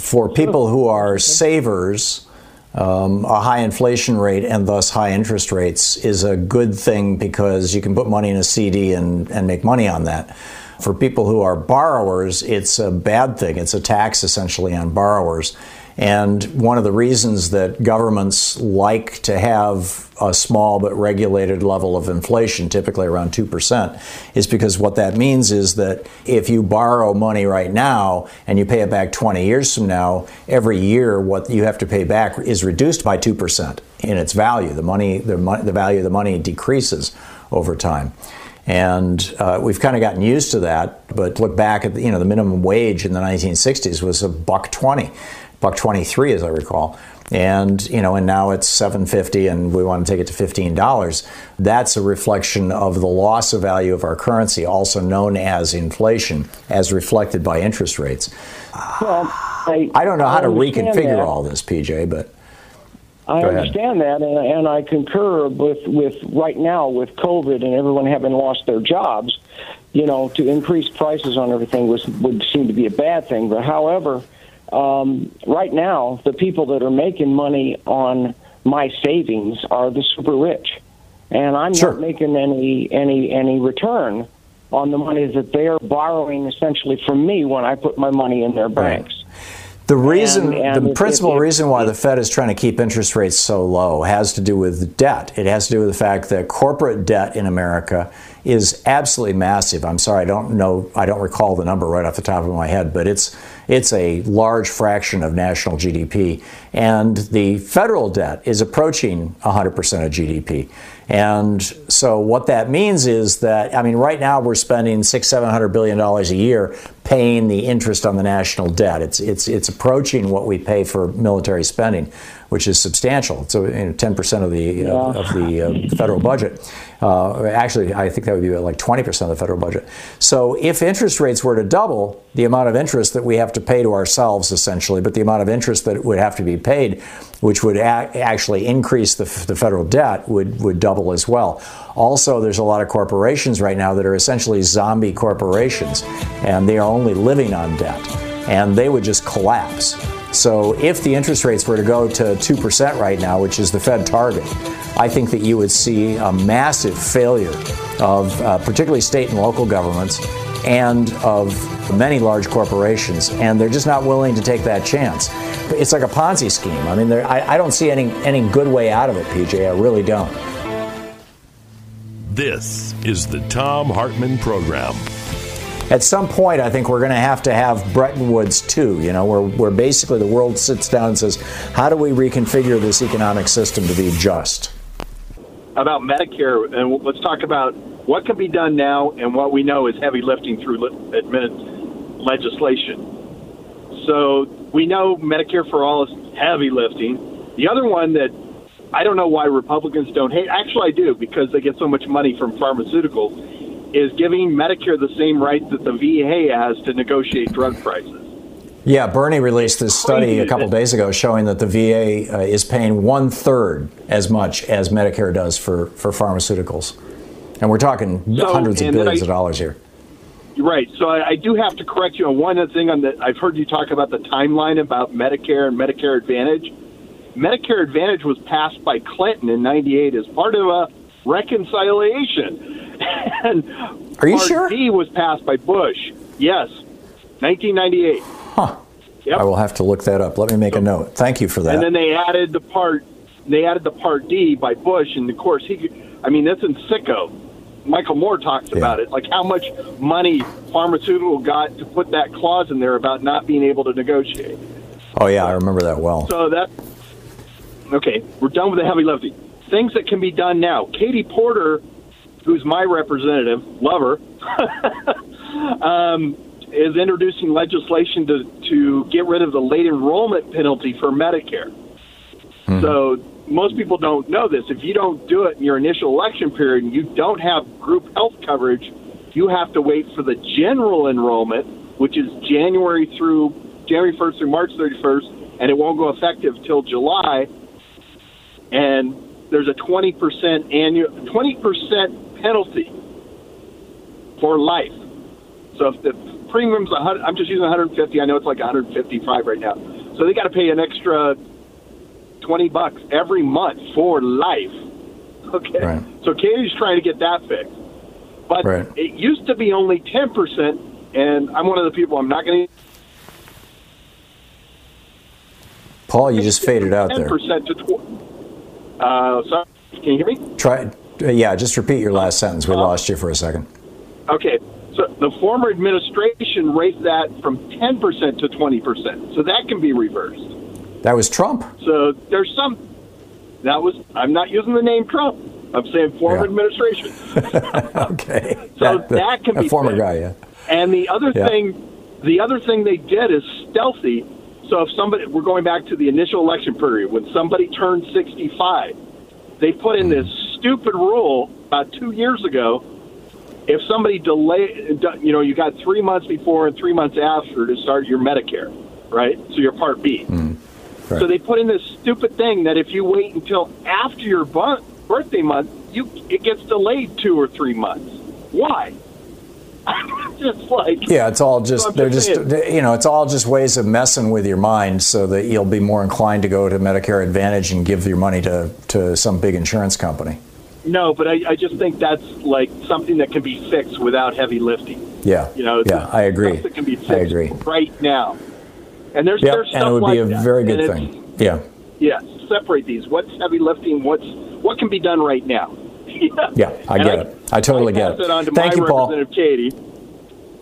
For people who are savers, um, a high inflation rate and thus high interest rates is a good thing because you can put money in a CD and, and make money on that. For people who are borrowers, it's a bad thing. It's a tax essentially on borrowers. And one of the reasons that governments like to have a small but regulated level of inflation, typically around 2%, is because what that means is that if you borrow money right now and you pay it back 20 years from now, every year what you have to pay back is reduced by 2% in its value. The money, the, the value of the money decreases over time. And uh, we've kind of gotten used to that. But look back at the, you know the minimum wage in the 1960s was a buck twenty, buck twenty three as I recall. And you know, and now it's 7.50, and we want to take it to 15 dollars. That's a reflection of the loss of value of our currency, also known as inflation, as reflected by interest rates. Well, I, I don't know how to reconfigure that. all this, PJ, but I understand that, and, and I concur with with right now with COVID and everyone having lost their jobs. You know, to increase prices on everything was would seem to be a bad thing. But however, um, right now the people that are making money on my savings are the super rich, and I'm Sure. not making any any any return on the money that they're borrowing essentially from me when I put my money in their banks. The reason, and the if- principal reason why the Fed is trying to keep interest rates so low has to do with debt. It has to do with the fact that corporate debt in America is absolutely massive. I'm sorry, I don't know, I don't recall the number right off the top of my head, but it's it's a large fraction of national GDP, and the federal debt is approaching 100% of GDP. And so what that means is that I mean, right now we're spending six, seven hundred billion dollars a year paying the interest on the national debt. It's it's it's approaching what we pay for military spending, which is substantial. So you know, ten percent of the uh, of the uh, federal budget. Uh, actually, I think that would be like twenty percent of the federal budget. So if interest rates were to double, the amount of interest that we have to pay to ourselves, essentially, but the amount of interest that would have to be paid, which would a- actually increase the, f- the federal debt, would would double as well. Also, there's a lot of corporations right now that are essentially zombie corporations, and they are only living on debt, and they would just collapse. So if the interest rates were to go to 2% right now, which is the Fed target, I think that you would see a massive failure of uh, particularly state and local governments and of many large corporations, and they're just not willing to take that chance. It's like a Ponzi scheme. I mean, I, I don't see any, any good way out of it, PJ. I really don't. This is the Tom Hartmann Program. At some point, I think we're going to have to have Bretton Woods 2, you know, where, where basically the world sits down and says, how do we reconfigure this economic system to be just? About Medicare, and let's talk about what can be done now and what we know is heavy lifting through legislation. So we know Medicare for All is heavy lifting. The other one that I don't know why Republicans don't hate, actually, I do, because they get so much money from pharmaceuticals is giving Medicare the same rights that the VA has to negotiate drug prices. Yeah, Bernie released this study a couple days ago showing that the VA uh, is paying one third as much as Medicare does for, for pharmaceuticals. And we're talking so, hundreds of billions I, of dollars here. Right. So I, I, do have to correct you on one thing on that. I've heard you talk about the timeline about Medicare and Medicare Advantage. Medicare Advantage was passed by Clinton in 98 as part of a reconciliation and Are you Part sure? D was passed by Bush. Yes, 1998. Huh. Yep. I will have to look that up. Let me make a note. Thank you for that. And then they added the part. They added the Part D by Bush, and of course he. I mean, that's in sicko. Michael Moore talks yeah. about it, like how much money pharmaceutical got to put that clause in there about not being able to negotiate. Oh yeah, I remember that well. So that okay, we're done with the heavy lifting. Things that can be done now. Katie Porter who's my representative, lover, um, is introducing legislation to, to get rid of the late enrollment penalty for Medicare. Mm-hmm. So most people don't know this. If you don't do it in your initial election period and you don't have group health coverage, you have to wait for the general enrollment, which is January through January 1st through March 31st, and it won't go effective till July. And there's a 20% annual 20% penalty for life. So if the premium's 100, I'm just using 150. I know it's like 155 right now. So they got to pay an extra 20 bucks every month for life. Okay. Right. So Katie's trying to get that fixed. But right. it used to be only 10%, and I'm one of the people, I'm not going to. Paul, you just faded out 10% there. 10% to tw- uh, sorry, can you hear me? Try yeah, just repeat your last sentence. We uh, lost you for a second. Okay. So the former administration raised that from 10% to 20%. So that can be reversed. That was Trump. So there's some. That was. I'm not using the name Trump. I'm saying former yeah. administration. okay. So that, that can be former fixed. guy. Yeah. And the other yeah. thing, the other thing they did is stealthy. So if somebody, we're going back to the initial election period when somebody turned 65, they put in this stupid rule about two years ago. If somebody delay, you know, you got three months before and three months after to start your Medicare, right? So your Part B. Mm, right. So they put in this stupid thing that if you wait until after your birthday month, you it gets delayed two or three months. Why? just like yeah, it's all just so they're just, just you know it's all just ways of messing with your mind so that you'll be more inclined to go to Medicare Advantage and give your money to to some big insurance company. No, but I, I just think that's like something that can be fixed without heavy lifting. Yeah, you know, yeah, I agree. That can be fixed I agree. right now. And there's, yep, there's stuff and it would like be a that. very good thing. Yeah. Yeah, separate these. What's heavy lifting? What's what can be done right now? Yeah. yeah, I get I, it. I totally I get it. it to Thank you, Paul. Katie.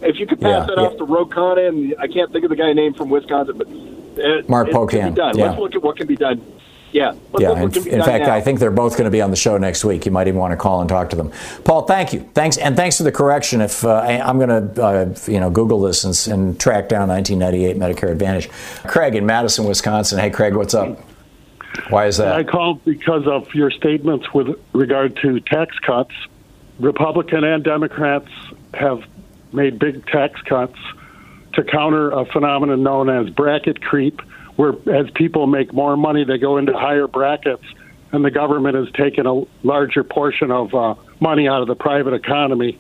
If you could pass yeah, that yeah. off to Ro Khanna, and I can't think of the guy name from Wisconsin, but it, Mark Pocan. Can be done. Yeah. Let's look at what can be done yeah. yeah. In, in fact, now. I think they're both going to be on the show next week. You might even want to call and talk to them. Paul, thank you. Thanks, and thanks for the correction. If uh, I, am going to, uh, you know, Google this and, and, track down 1998 Medicare Advantage. Craig in Madison, Wisconsin. Hey, Craig, what's up? Why is that? I called because of your statements with regard to tax cuts. Republican and Democrats have made big tax cuts to counter a phenomenon known as bracket creep where as people make more money, they go into higher brackets, and the government has taken a larger portion of uh, money out of the private economy.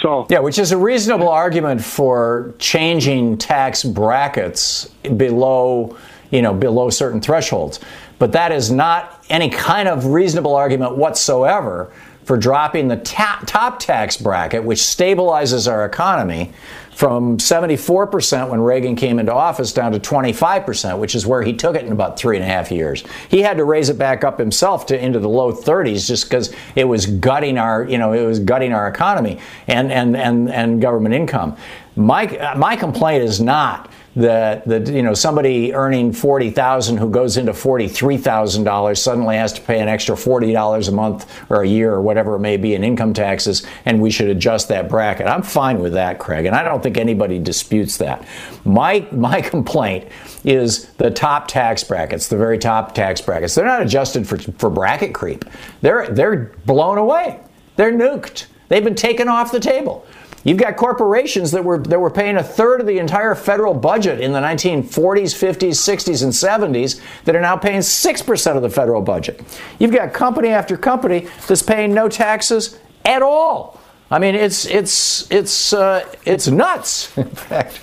So yeah, which is a reasonable argument for changing tax brackets below, you know, below certain thresholds. But that is not any kind of reasonable argument whatsoever for dropping the top tax bracket, which stabilizes our economy, from 74% when Reagan came into office down to 25%, which is where he took it in about three and a half years. He had to raise it back up himself to into the low 30s just because it was gutting our, you know, it was gutting our economy and, and, and, and government income. My, my complaint is not that that you know somebody earning forty thousand who goes into forty three thousand dollars suddenly has to pay an extra forty dollars a month or a year or whatever it may be in income taxes, and we should adjust that bracket. I'm fine with that, Craig, and I don't think anybody disputes that. My my complaint is the top tax brackets, the very top tax brackets. They're not adjusted for for bracket creep. They're they're blown away. They're nuked. They've been taken off the table. You've got corporations that were that were paying a third of the entire federal budget in the 1940s, 50s, 60s, and 70s that are now paying 6% of the federal budget. You've got company after company that's paying no taxes at all. I mean, it's it's it's uh, it's nuts. In fact,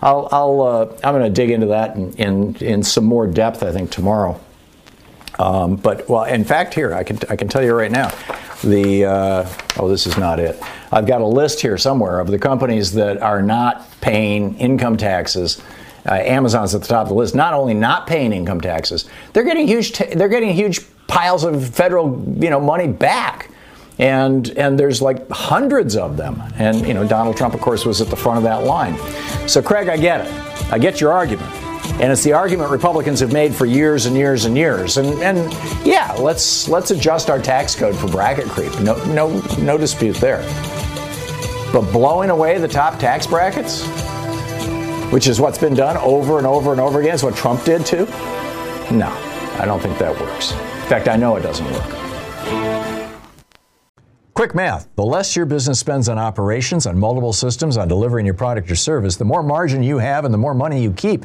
I'll, I'll uh, I'm going to dig into that in, in in some more depth. I think tomorrow. Um, but well, in fact, here I can I can tell you right now, the uh, oh this is not it. I've got a list here somewhere of the companies that are not paying income taxes. Uh, Amazon's at the top of the list. Not only not paying income taxes, they're getting huge. They're getting huge piles of federal you know money back. And and there's like hundreds of them. And you know Donald Trump, of course, was at the front of that line. So Craig, I get it. I get your argument. And it's the argument Republicans have made for years and years and years. And, and yeah, let's let's adjust our tax code for bracket creep. No no no dispute there. But blowing away the top tax brackets, which is what's been done over and over and over again, is what Trump did too. No, I don't think that works. In fact, I know it doesn't work. Quick math. The less your business spends on operations, on multiple systems, on delivering your product or service, the more margin you have and the more money you keep.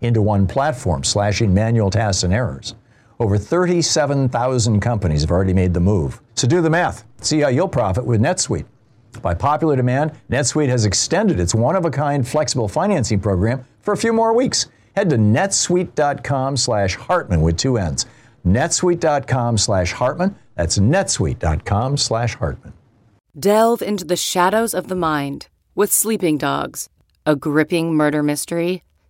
into one platform, slashing manual tasks and errors. Over 37,000 companies have already made the move. So do the math. See how you'll profit with NetSuite. By popular demand, NetSuite has extended its one-of-a-kind flexible financing program for a few more weeks. Head to netsuite.com slash Hartmann with two N's. netsuite.com slash Hartmann. That's netsuite.com slash Hartmann. Delve into the shadows of the mind with Sleeping Dogs, a gripping murder mystery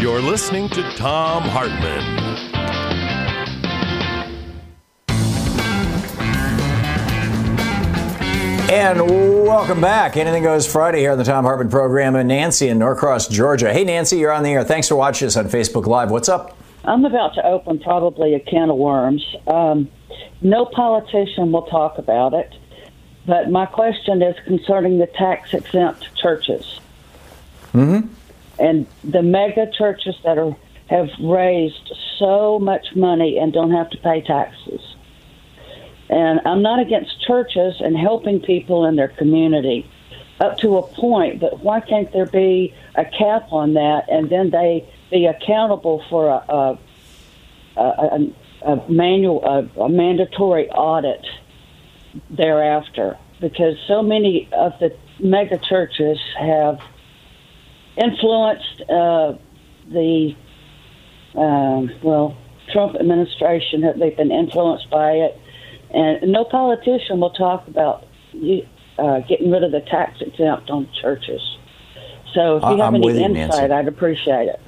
You're listening to Tom Hartmann. And welcome back. Anything Goes Friday here on the Tom Hartmann program. And Nancy in Norcross, Georgia. Hey, Nancy, you're on the air. Thanks for watching us on Facebook Live. What's up? I'm about to open probably a can of worms. Um, no politician will talk about it, but my question is concerning the tax exempt churches Mm-hmm. And the mega churches that are have raised so much money and don't have to pay taxes. And I'm not against churches and helping people in their community up to a point, but why can't there be a cap on that and then they be accountable for a, a, a, a, manual, a, a mandatory audit thereafter? Because so many of the mega churches have influenced uh, the um, well Trump administration. They've been influenced by it, and no politician will talk about uh, getting rid of the tax exempt on churches. So if you have I'm any you, insight, I'd appreciate it.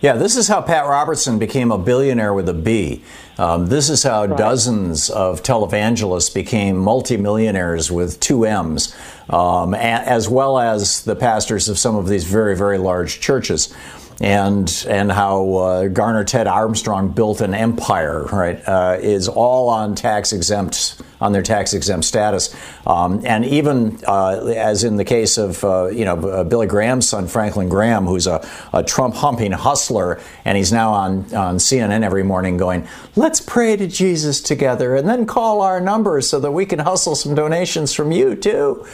Yeah, this is how Pat Robertson became a billionaire with a B. Um, this is how right. dozens of televangelists became multimillionaires with two M's, um, a- as well as the pastors of some of these very, very large churches and and how uh, Garner Ted Armstrong built an empire, right, uh, is all on tax exempt on their tax exempt status, um, and even uh, as in the case of uh, you know uh, Billy Graham's son Franklin Graham, who's a, a Trump humping hustler, and he's now on on CNN every morning going, "Let's pray to Jesus together, and then call our numbers so that we can hustle some donations from you too."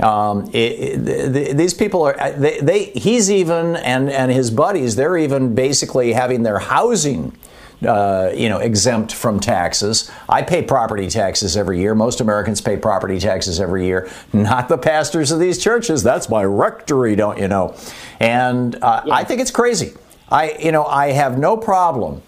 Um, it, it, these people are they, they he's even and and his buddies, they're even basically having their housing. Uh, you know, exempt from taxes. I pay property taxes every year. Most Americans pay property taxes every year. Not the pastors of these churches. That's my rectory, don't you know? And uh, yeah. I think it's crazy. I, you know, I have no problem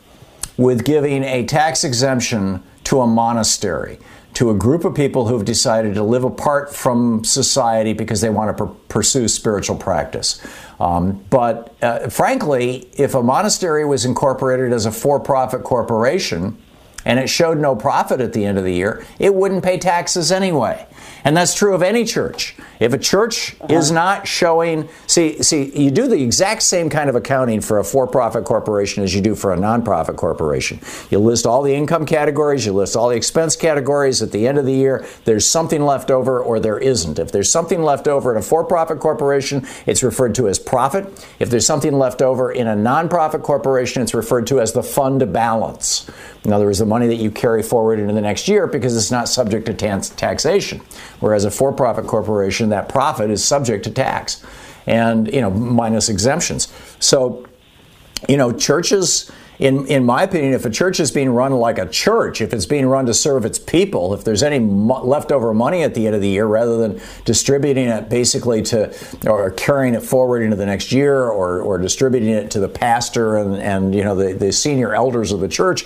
with giving a tax exemption to a monastery to a group of people who've decided to live apart from society because they want to pursue spiritual practice. Um, but uh, frankly, if a monastery was incorporated as a for profit corporation and it showed no profit at the end of the year, it wouldn't pay taxes anyway. And that's true of any church. If a church uh-huh. is not showing, see, see, you do the exact same kind of accounting for a for-profit corporation as you do for a nonprofit corporation. You list all the income categories, you list all the expense categories. At the end of the year, there's something left over or there isn't. If there's something left over in a for-profit corporation, it's referred to as profit. If there's something left over in a nonprofit corporation, it's referred to as the fund balance. In other words, the money that you carry forward into the next year because it's not subject to taxation. Whereas a for-profit corporation, that profit is subject to tax, and you know minus exemptions. So, you know, churches. In, in my opinion, if a church is being run like a church, if it's being run to serve its people, if there's any mo- leftover money at the end of the year, rather than distributing it basically to or carrying it forward into the next year or, or distributing it to the pastor and, and you know the, the senior elders of the church,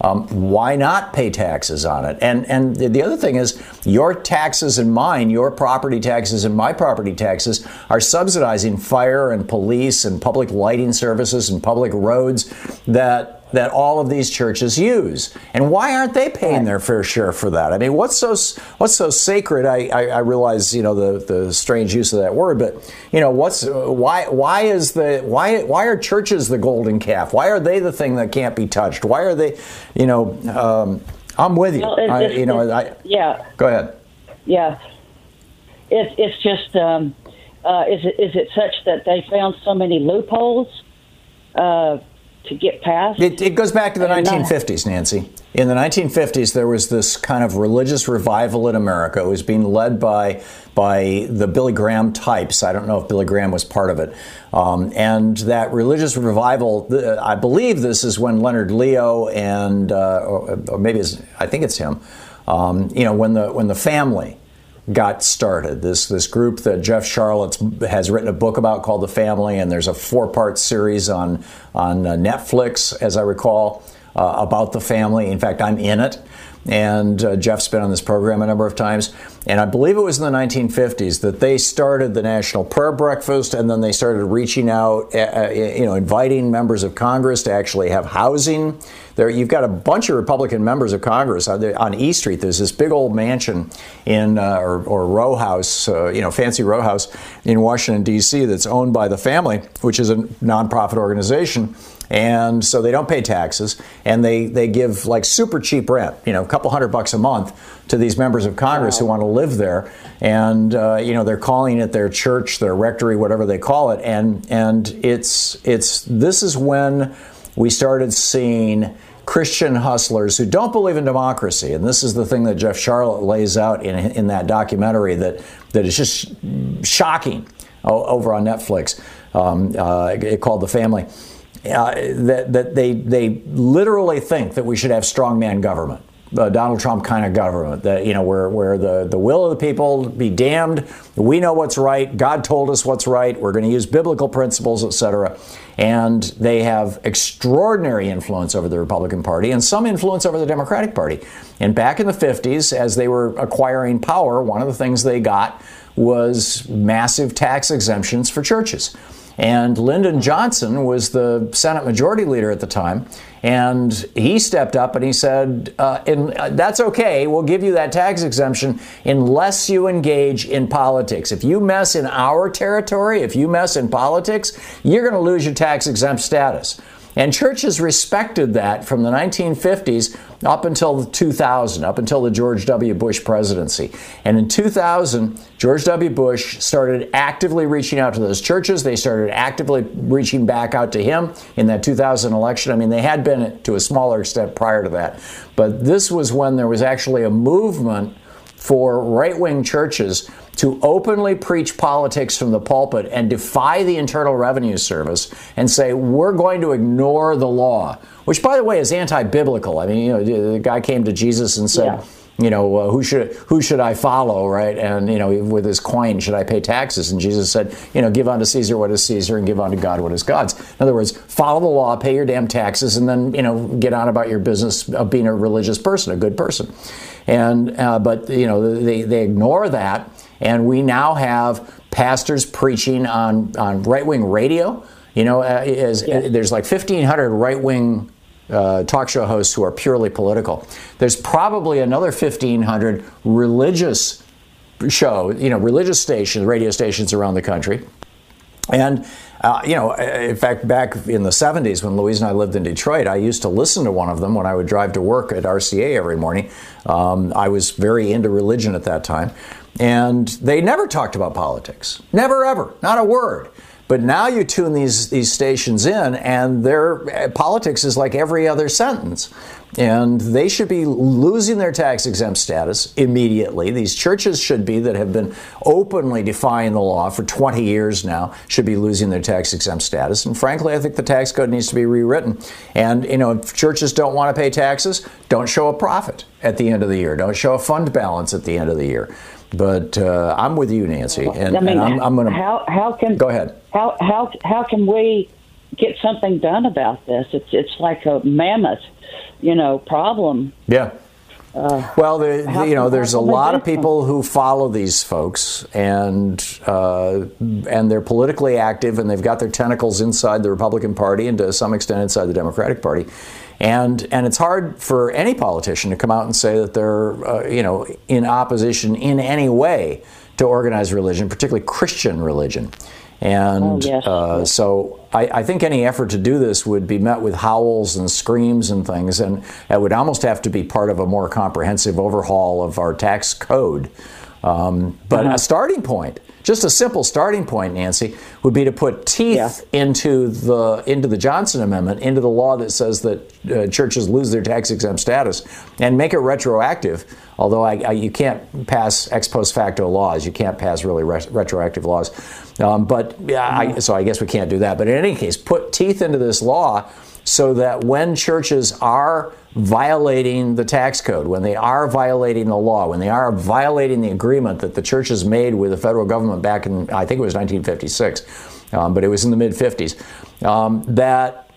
um, why not pay taxes on it? And and the other thing is, your taxes and mine, your property taxes and my property taxes, are subsidizing fire and police and public lighting services and public roads that that all of these churches use. And why aren't they paying their fair share for that? I mean, what's so what's so sacred? I, I, I, realize you know the, the strange use of that word, but you know what's why why is the why why are churches the golden calf? Why are they the thing that can't be touched? Why are they, you know? Um, I'm with you. Well, I, you know, I, yeah. Go ahead. Yeah, it's it's just um, uh, is it is it such that they found so many loopholes? Uh, to get past. It, it goes back to the 1950s, Nancy. In the 1950s, there was this kind of religious revival in America. It was being led by by the Billy Graham types. I don't know if Billy Graham was part of it. Um, and that religious revival, I believe this is when Leonard Leo and, uh, or, or, maybe I think it's him. Um, you know, when the when the family got started. This this group that Jeff Sharlet has written a book about called The Family, and there's a four part series on on uh, Netflix, as I recall, uh, about the family. In fact, I'm in it. And uh, Jeff's been on this program a number of times. And I believe it was in the 1950s that they started the National Prayer Breakfast, and then they started reaching out, uh, uh you know, inviting members of Congress to actually have housing. There, you've got a bunch of Republican members of Congress on E Street. There's this big old mansion in uh, or, or, row house, uh, you know, fancy row house in Washington D.C. that's owned by the family, which is a nonprofit organization and so they don't pay taxes and they, they give like super cheap rent you know a couple hundred bucks a month to these members of congress wow. who want to live there. And uh, you know they're calling it their church their rectory whatever they call it. And and it's it's this is when we started seeing Christian hustlers who don't believe in democracy, and this is the thing that Jeff Sharlet lays out in, in that documentary that, that is just shocking over on Netflix, um, uh, called The Family uh, that, that they, they literally think that we should have strongman government. Uh, Donald Trump kind of government that you know where where the, the will of the people be damned. We know what's right. God told us what's right. We're going to use biblical principles etc and they have extraordinary influence over the Republican Party and some influence over the Democratic Party. And back in the 50s as they were acquiring power one of the things they got was massive tax exemptions for churches And Lyndon Johnson was the Senate Majority Leader at the time. And he stepped up and he said, uh, in, uh, That's okay. We'll give you that tax exemption unless you engage in politics. If you mess in our territory, if you mess in politics, you're going to lose your tax exempt status. And churches respected that from the 1950s up until 2000, up until the George W. Bush presidency. And in 2000, George W. Bush started actively reaching out to those churches. They started actively reaching back out to him in that 2000 election. I mean, they had been to a smaller extent prior to that. But this was when there was actually a movement for right wing churches to openly preach politics from the pulpit and defy the Internal Revenue Service and say, we're going to ignore the law, which, by the way, is anti biblical. I mean, you know, the guy came to Jesus and said, yeah. You know uh, who should who should I follow, right? And you know, with his coin, should I pay taxes? And Jesus said, you know, give unto Caesar what is Caesar, and give unto God what is God's. In other words, follow the law, pay your damn taxes, and then you know, get on about your business of being a religious person, a good person. And uh, but you know, they they ignore that and we now have pastors preaching on, on right wing radio. You know, uh, yes. there's like 1,500 right wing uh, talk show hosts who are purely political. There's probably another 1,500 religious show, you know, religious stations, radio stations around the country. And, uh, you know, in fact, back in the 70s when Louise and I lived in Detroit, I used to listen to one of them when I would drive to work at RCA every morning. Um, I was very into religion at that time. And they never talked about politics. Never, ever. Not a word. But now you tune these, these stations in, and their eh, politics is like every other sentence. And they should be losing their tax exempt status immediately. These churches should be, that have been openly defying the law for 20 years now, should be losing their tax exempt status. And frankly, I think the tax code needs to be rewritten. And, you know, if churches don't want to pay taxes, don't show a profit at the end of the year, don't show a fund balance at the end of the year. But uh, I'm with you, Nancy, and, I mean, and I'm, I'm going to. How how can go ahead? How how how can we get something done about this? It's it's like a mammoth, you know, problem. Yeah. Uh, well, the, you know, there's a lot of people who follow these folks, and uh, and they're politically active, and they've got their tentacles inside the Republican Party, and to some extent inside the Democratic Party. And, and it's hard for any politician to come out and say that they're, uh, you know, in opposition in any way to organized religion, particularly Christian religion. And oh, yes. uh, so I, I, think any effort to do this would be met with howls and screams and things, and it would almost have to be part of a more comprehensive overhaul of our tax code. Um, but uh-huh. a starting point just a simple starting point, Nancy, would be to put teeth yeah. into the into the Johnson Amendment, into the law that says that uh, churches lose their tax exempt status, and make it retroactive. Although I, I, you can't pass ex post facto laws, you can't pass really re- retroactive laws. Um, but yeah, I, so I guess we can't do that. But in any case, put teeth into this law so that when churches are violating the tax code, when they are violating the law, when they are violating the agreement that the churches made with the federal government back in, I think it was 1956, um, but it was in the mid 50s, um, that,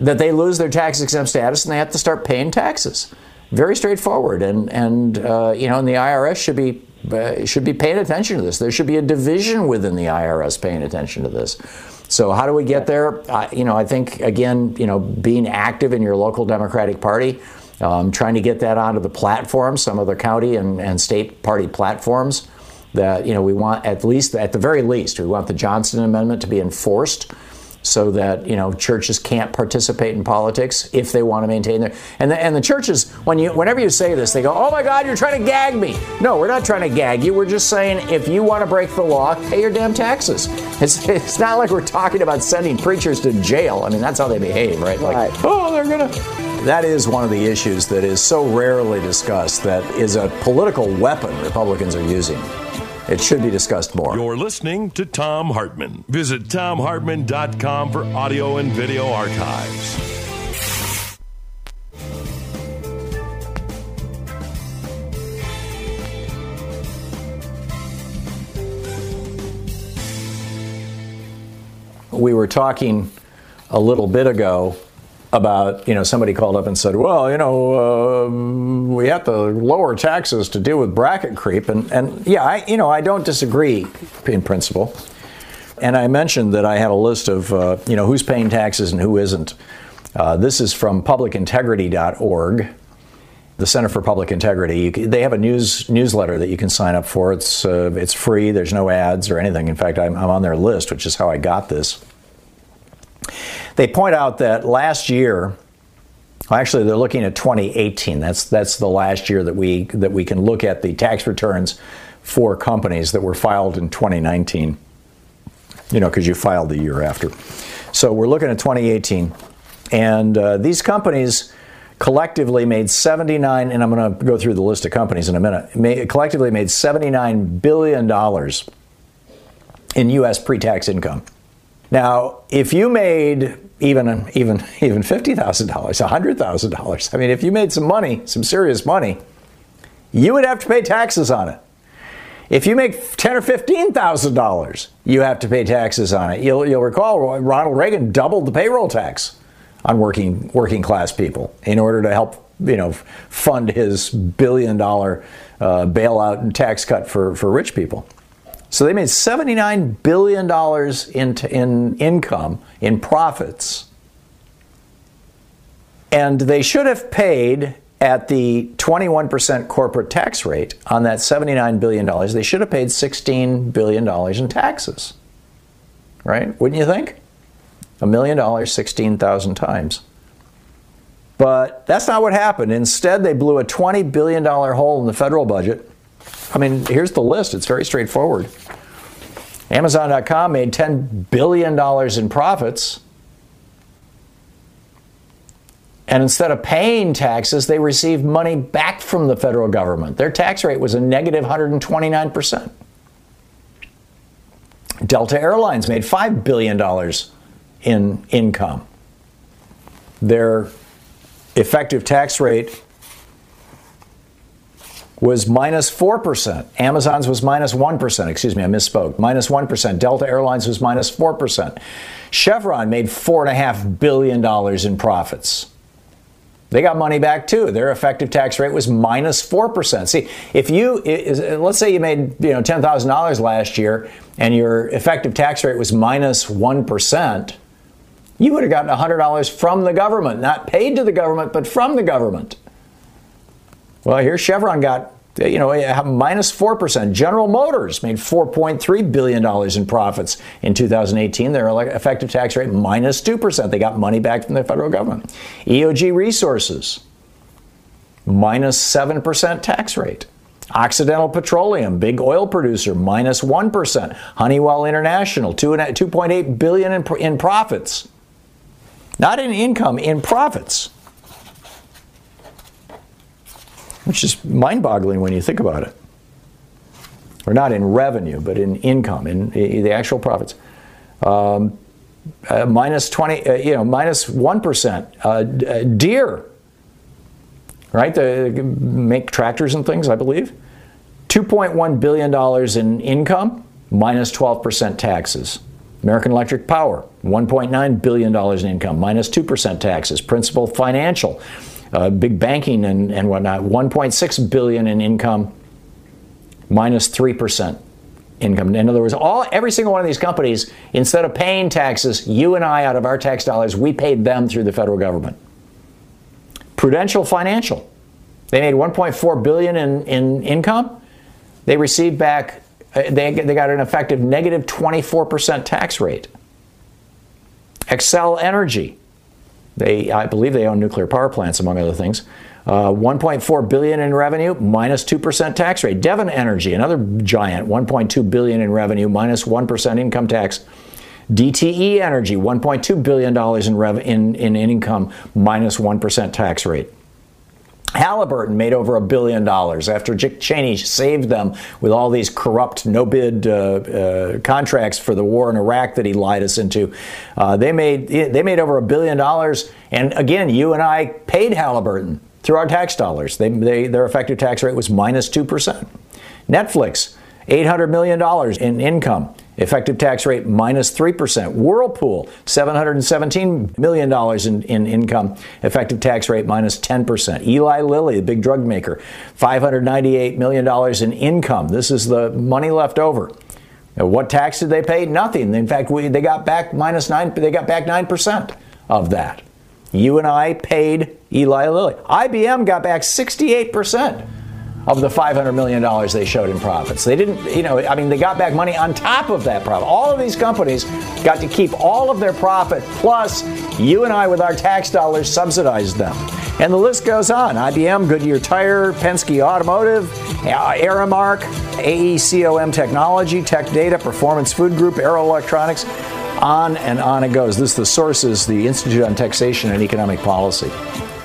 that they lose their tax exempt status and they have to start paying taxes. Very straightforward. And, and uh, you know, and the IRS should be, uh, should be paying attention to this. There should be a division within the IRS paying attention to this. So how do we get there? Uh, you know, I think again, you know, being active in your local Democratic Party, um, trying to get that onto the platform, some of the county and, and state party platforms. That you know, we want at least, at the very least, we want the Johnson Amendment to be enforced so that you know churches can't participate in politics if they want to maintain their and the, and the churches when you whenever you say this they go oh my god you're trying to gag me. No we're not trying to gag you. We're just saying if you want to break the law pay your damn taxes. It's, it's not like we're talking about sending preachers to jail. I mean that's how they behave right? Like right. oh they're gonna that is one of the issues that is so rarely discussed that is a political weapon Republicans are using it should be discussed more. You're listening to Tom Hartmann. Visit thomhartmann.com for audio and video archives. We were talking a little bit ago about you know somebody called up and said, well, you know, uh, we have to lower taxes to deal with bracket creep, and and yeah, I you know I don't disagree in principle. And I mentioned that I had a list of, uh, you know, who's paying taxes and who isn't. Uh, this is from publicintegrity.org, the Center for Public Integrity. Can, they have a news newsletter that you can sign up for. It's uh, it's free. There's no ads or anything. In fact, I'm, I'm on their list, which is how I got this. They point out that last year, actually, they're looking at 2018. That's that's the last year that we that we can look at the tax returns for companies that were filed in 2019 you know, because you filed the year after. So we're looking at 2018. And uh, these companies collectively made 79, and I'm going to go through the list of companies in a minute, collectively made $79 billion in U.S. pre tax income. Now, if you made even even even fifty thousand dollars, hundred thousand dollars, I mean, if you made some money, some serious money, you would have to pay taxes on it. If you make ten or fifteen thousand dollars, you have to pay taxes on it. You'll, you'll recall Ronald Reagan doubled the payroll tax on working working class people in order to help you know fund his billion dollar uh, bailout and tax cut for, for rich people. So they made seventy nine billion dollars in in income in profits, and they should have paid at the 21% corporate tax rate on that $79 billion, they should have paid $16 billion in taxes. Right? Wouldn't you think? A million dollars, 16,000 times. But that's not what happened. Instead, they blew a $20 billion hole in the federal budget. I mean, here's the list, it's very straightforward. Amazon.com made $10 billion in profits And instead of paying taxes, they received money back from the federal government. Their tax rate was a negative 129%. Delta Airlines made $5 billion in income. Their effective tax rate was minus 4%. Amazon's was minus 1. Excuse me, I misspoke. Minus 1. Delta Airlines was minus 4%. Chevron made $4.5 billion in profits they got money back too. Their effective tax rate was minus 4%. See, if you, let's say you made, you know, $10,000 last year and your effective tax rate was minus 1, you would have gotten $100 from the government, not paid to the government, but from the government. Well, here Chevron got you know, minus 4%. General Motors made $4.3 billion in profits in 2018. Their effective tax rate minus 2%. They got money back from the federal government. EOG Resources, minus 7% tax rate. Occidental Petroleum, big oil producer, minus 1. Honeywell International, 2.8 billion in, in profits. Not in income, in profits which is mind boggling when you think about it. Or not in revenue, but in income, in, the actual profits. Um, uh, minus 20, uh, you know, minus 1. Uh, uh, Deere, right? They make tractors and things, I believe. $2.1 billion in income, minus 12% taxes. American Electric Power, $1.9 billion in income, minus 2% taxes. Principal Financial, uh, big banking and, and whatnot, 1.6 billion in income, minus minus three percent income. In other words, all every single one of these companies, instead of paying taxes, you and I out of our tax dollars, we paid them through the federal government. Prudential Financial, they made 1.4 billion in, in income. They received back, uh, they, they got an effective negative 24% tax rate. Xcel Energy, they, I believe they own nuclear power plants, among other things. Uh, 1.4 billion in revenue, minus 2% tax rate. Devon Energy, another giant, 1.2 billion in revenue, minus 1 income tax. DTE Energy, 1.2 billion dollars in, rev- in, in income, minus 1 tax rate. Halliburton made over a billion dollars after Dick Cheney saved them with all these corrupt no bid uh, uh, contracts for the war in Iraq that he lied us into. Uh, they made they made over a billion dollars, and again, you and I paid Halliburton through our tax dollars. They, they, their effective tax rate was minus two percent. Netflix, eight hundred million dollars in income. Effective tax rate minus 3%. Whirlpool, $717 million in, in income. Effective tax rate minus 10%. Eli Lilly, the big drug maker, $598 million in income. This is the money left over. What tax did they pay? Nothing. In fact, we, they got back minus nine. They got back nine percent of that. You and I paid Eli Lilly. IBM got back 68 percent of the $500 million they showed in profits. They didn't, you know, I mean, they got back money on top of that profit. All of these companies got to keep all of their profit, plus you and I, with our tax dollars, subsidized them. And the list goes on IBM, Goodyear Tire, Penske Automotive, Aramark, AECOM Technology, Tech Data, Performance Food Group, Arrow Electronics. On and on it goes. This the sources, the Institute on Taxation and Economic Policy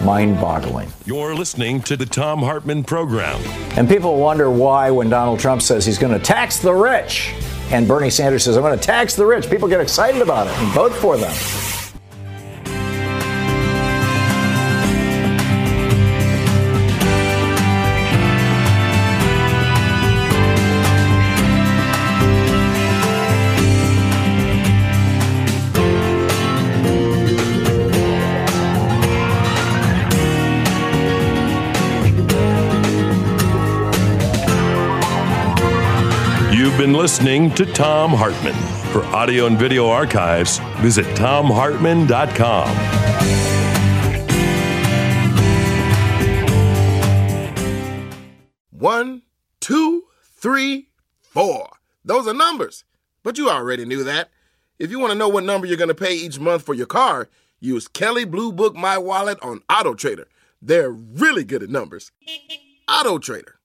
mind boggling. You're listening to the Tom Hartmann Program. And people wonder why, when Donald Trump says he's going to tax the rich, and Bernie Sanders says, I'm going to tax the rich, people get excited about it and vote for them. Listening to Tom Hartmann. For audio and video archives, visit thomhartmann.com. One, two, three, four. Those are numbers. But you already knew that. If you want to know what number you're going to pay each month for your car, use Kelley Blue Book My Wallet on Auto Trader. They're really good at numbers. Auto Trader.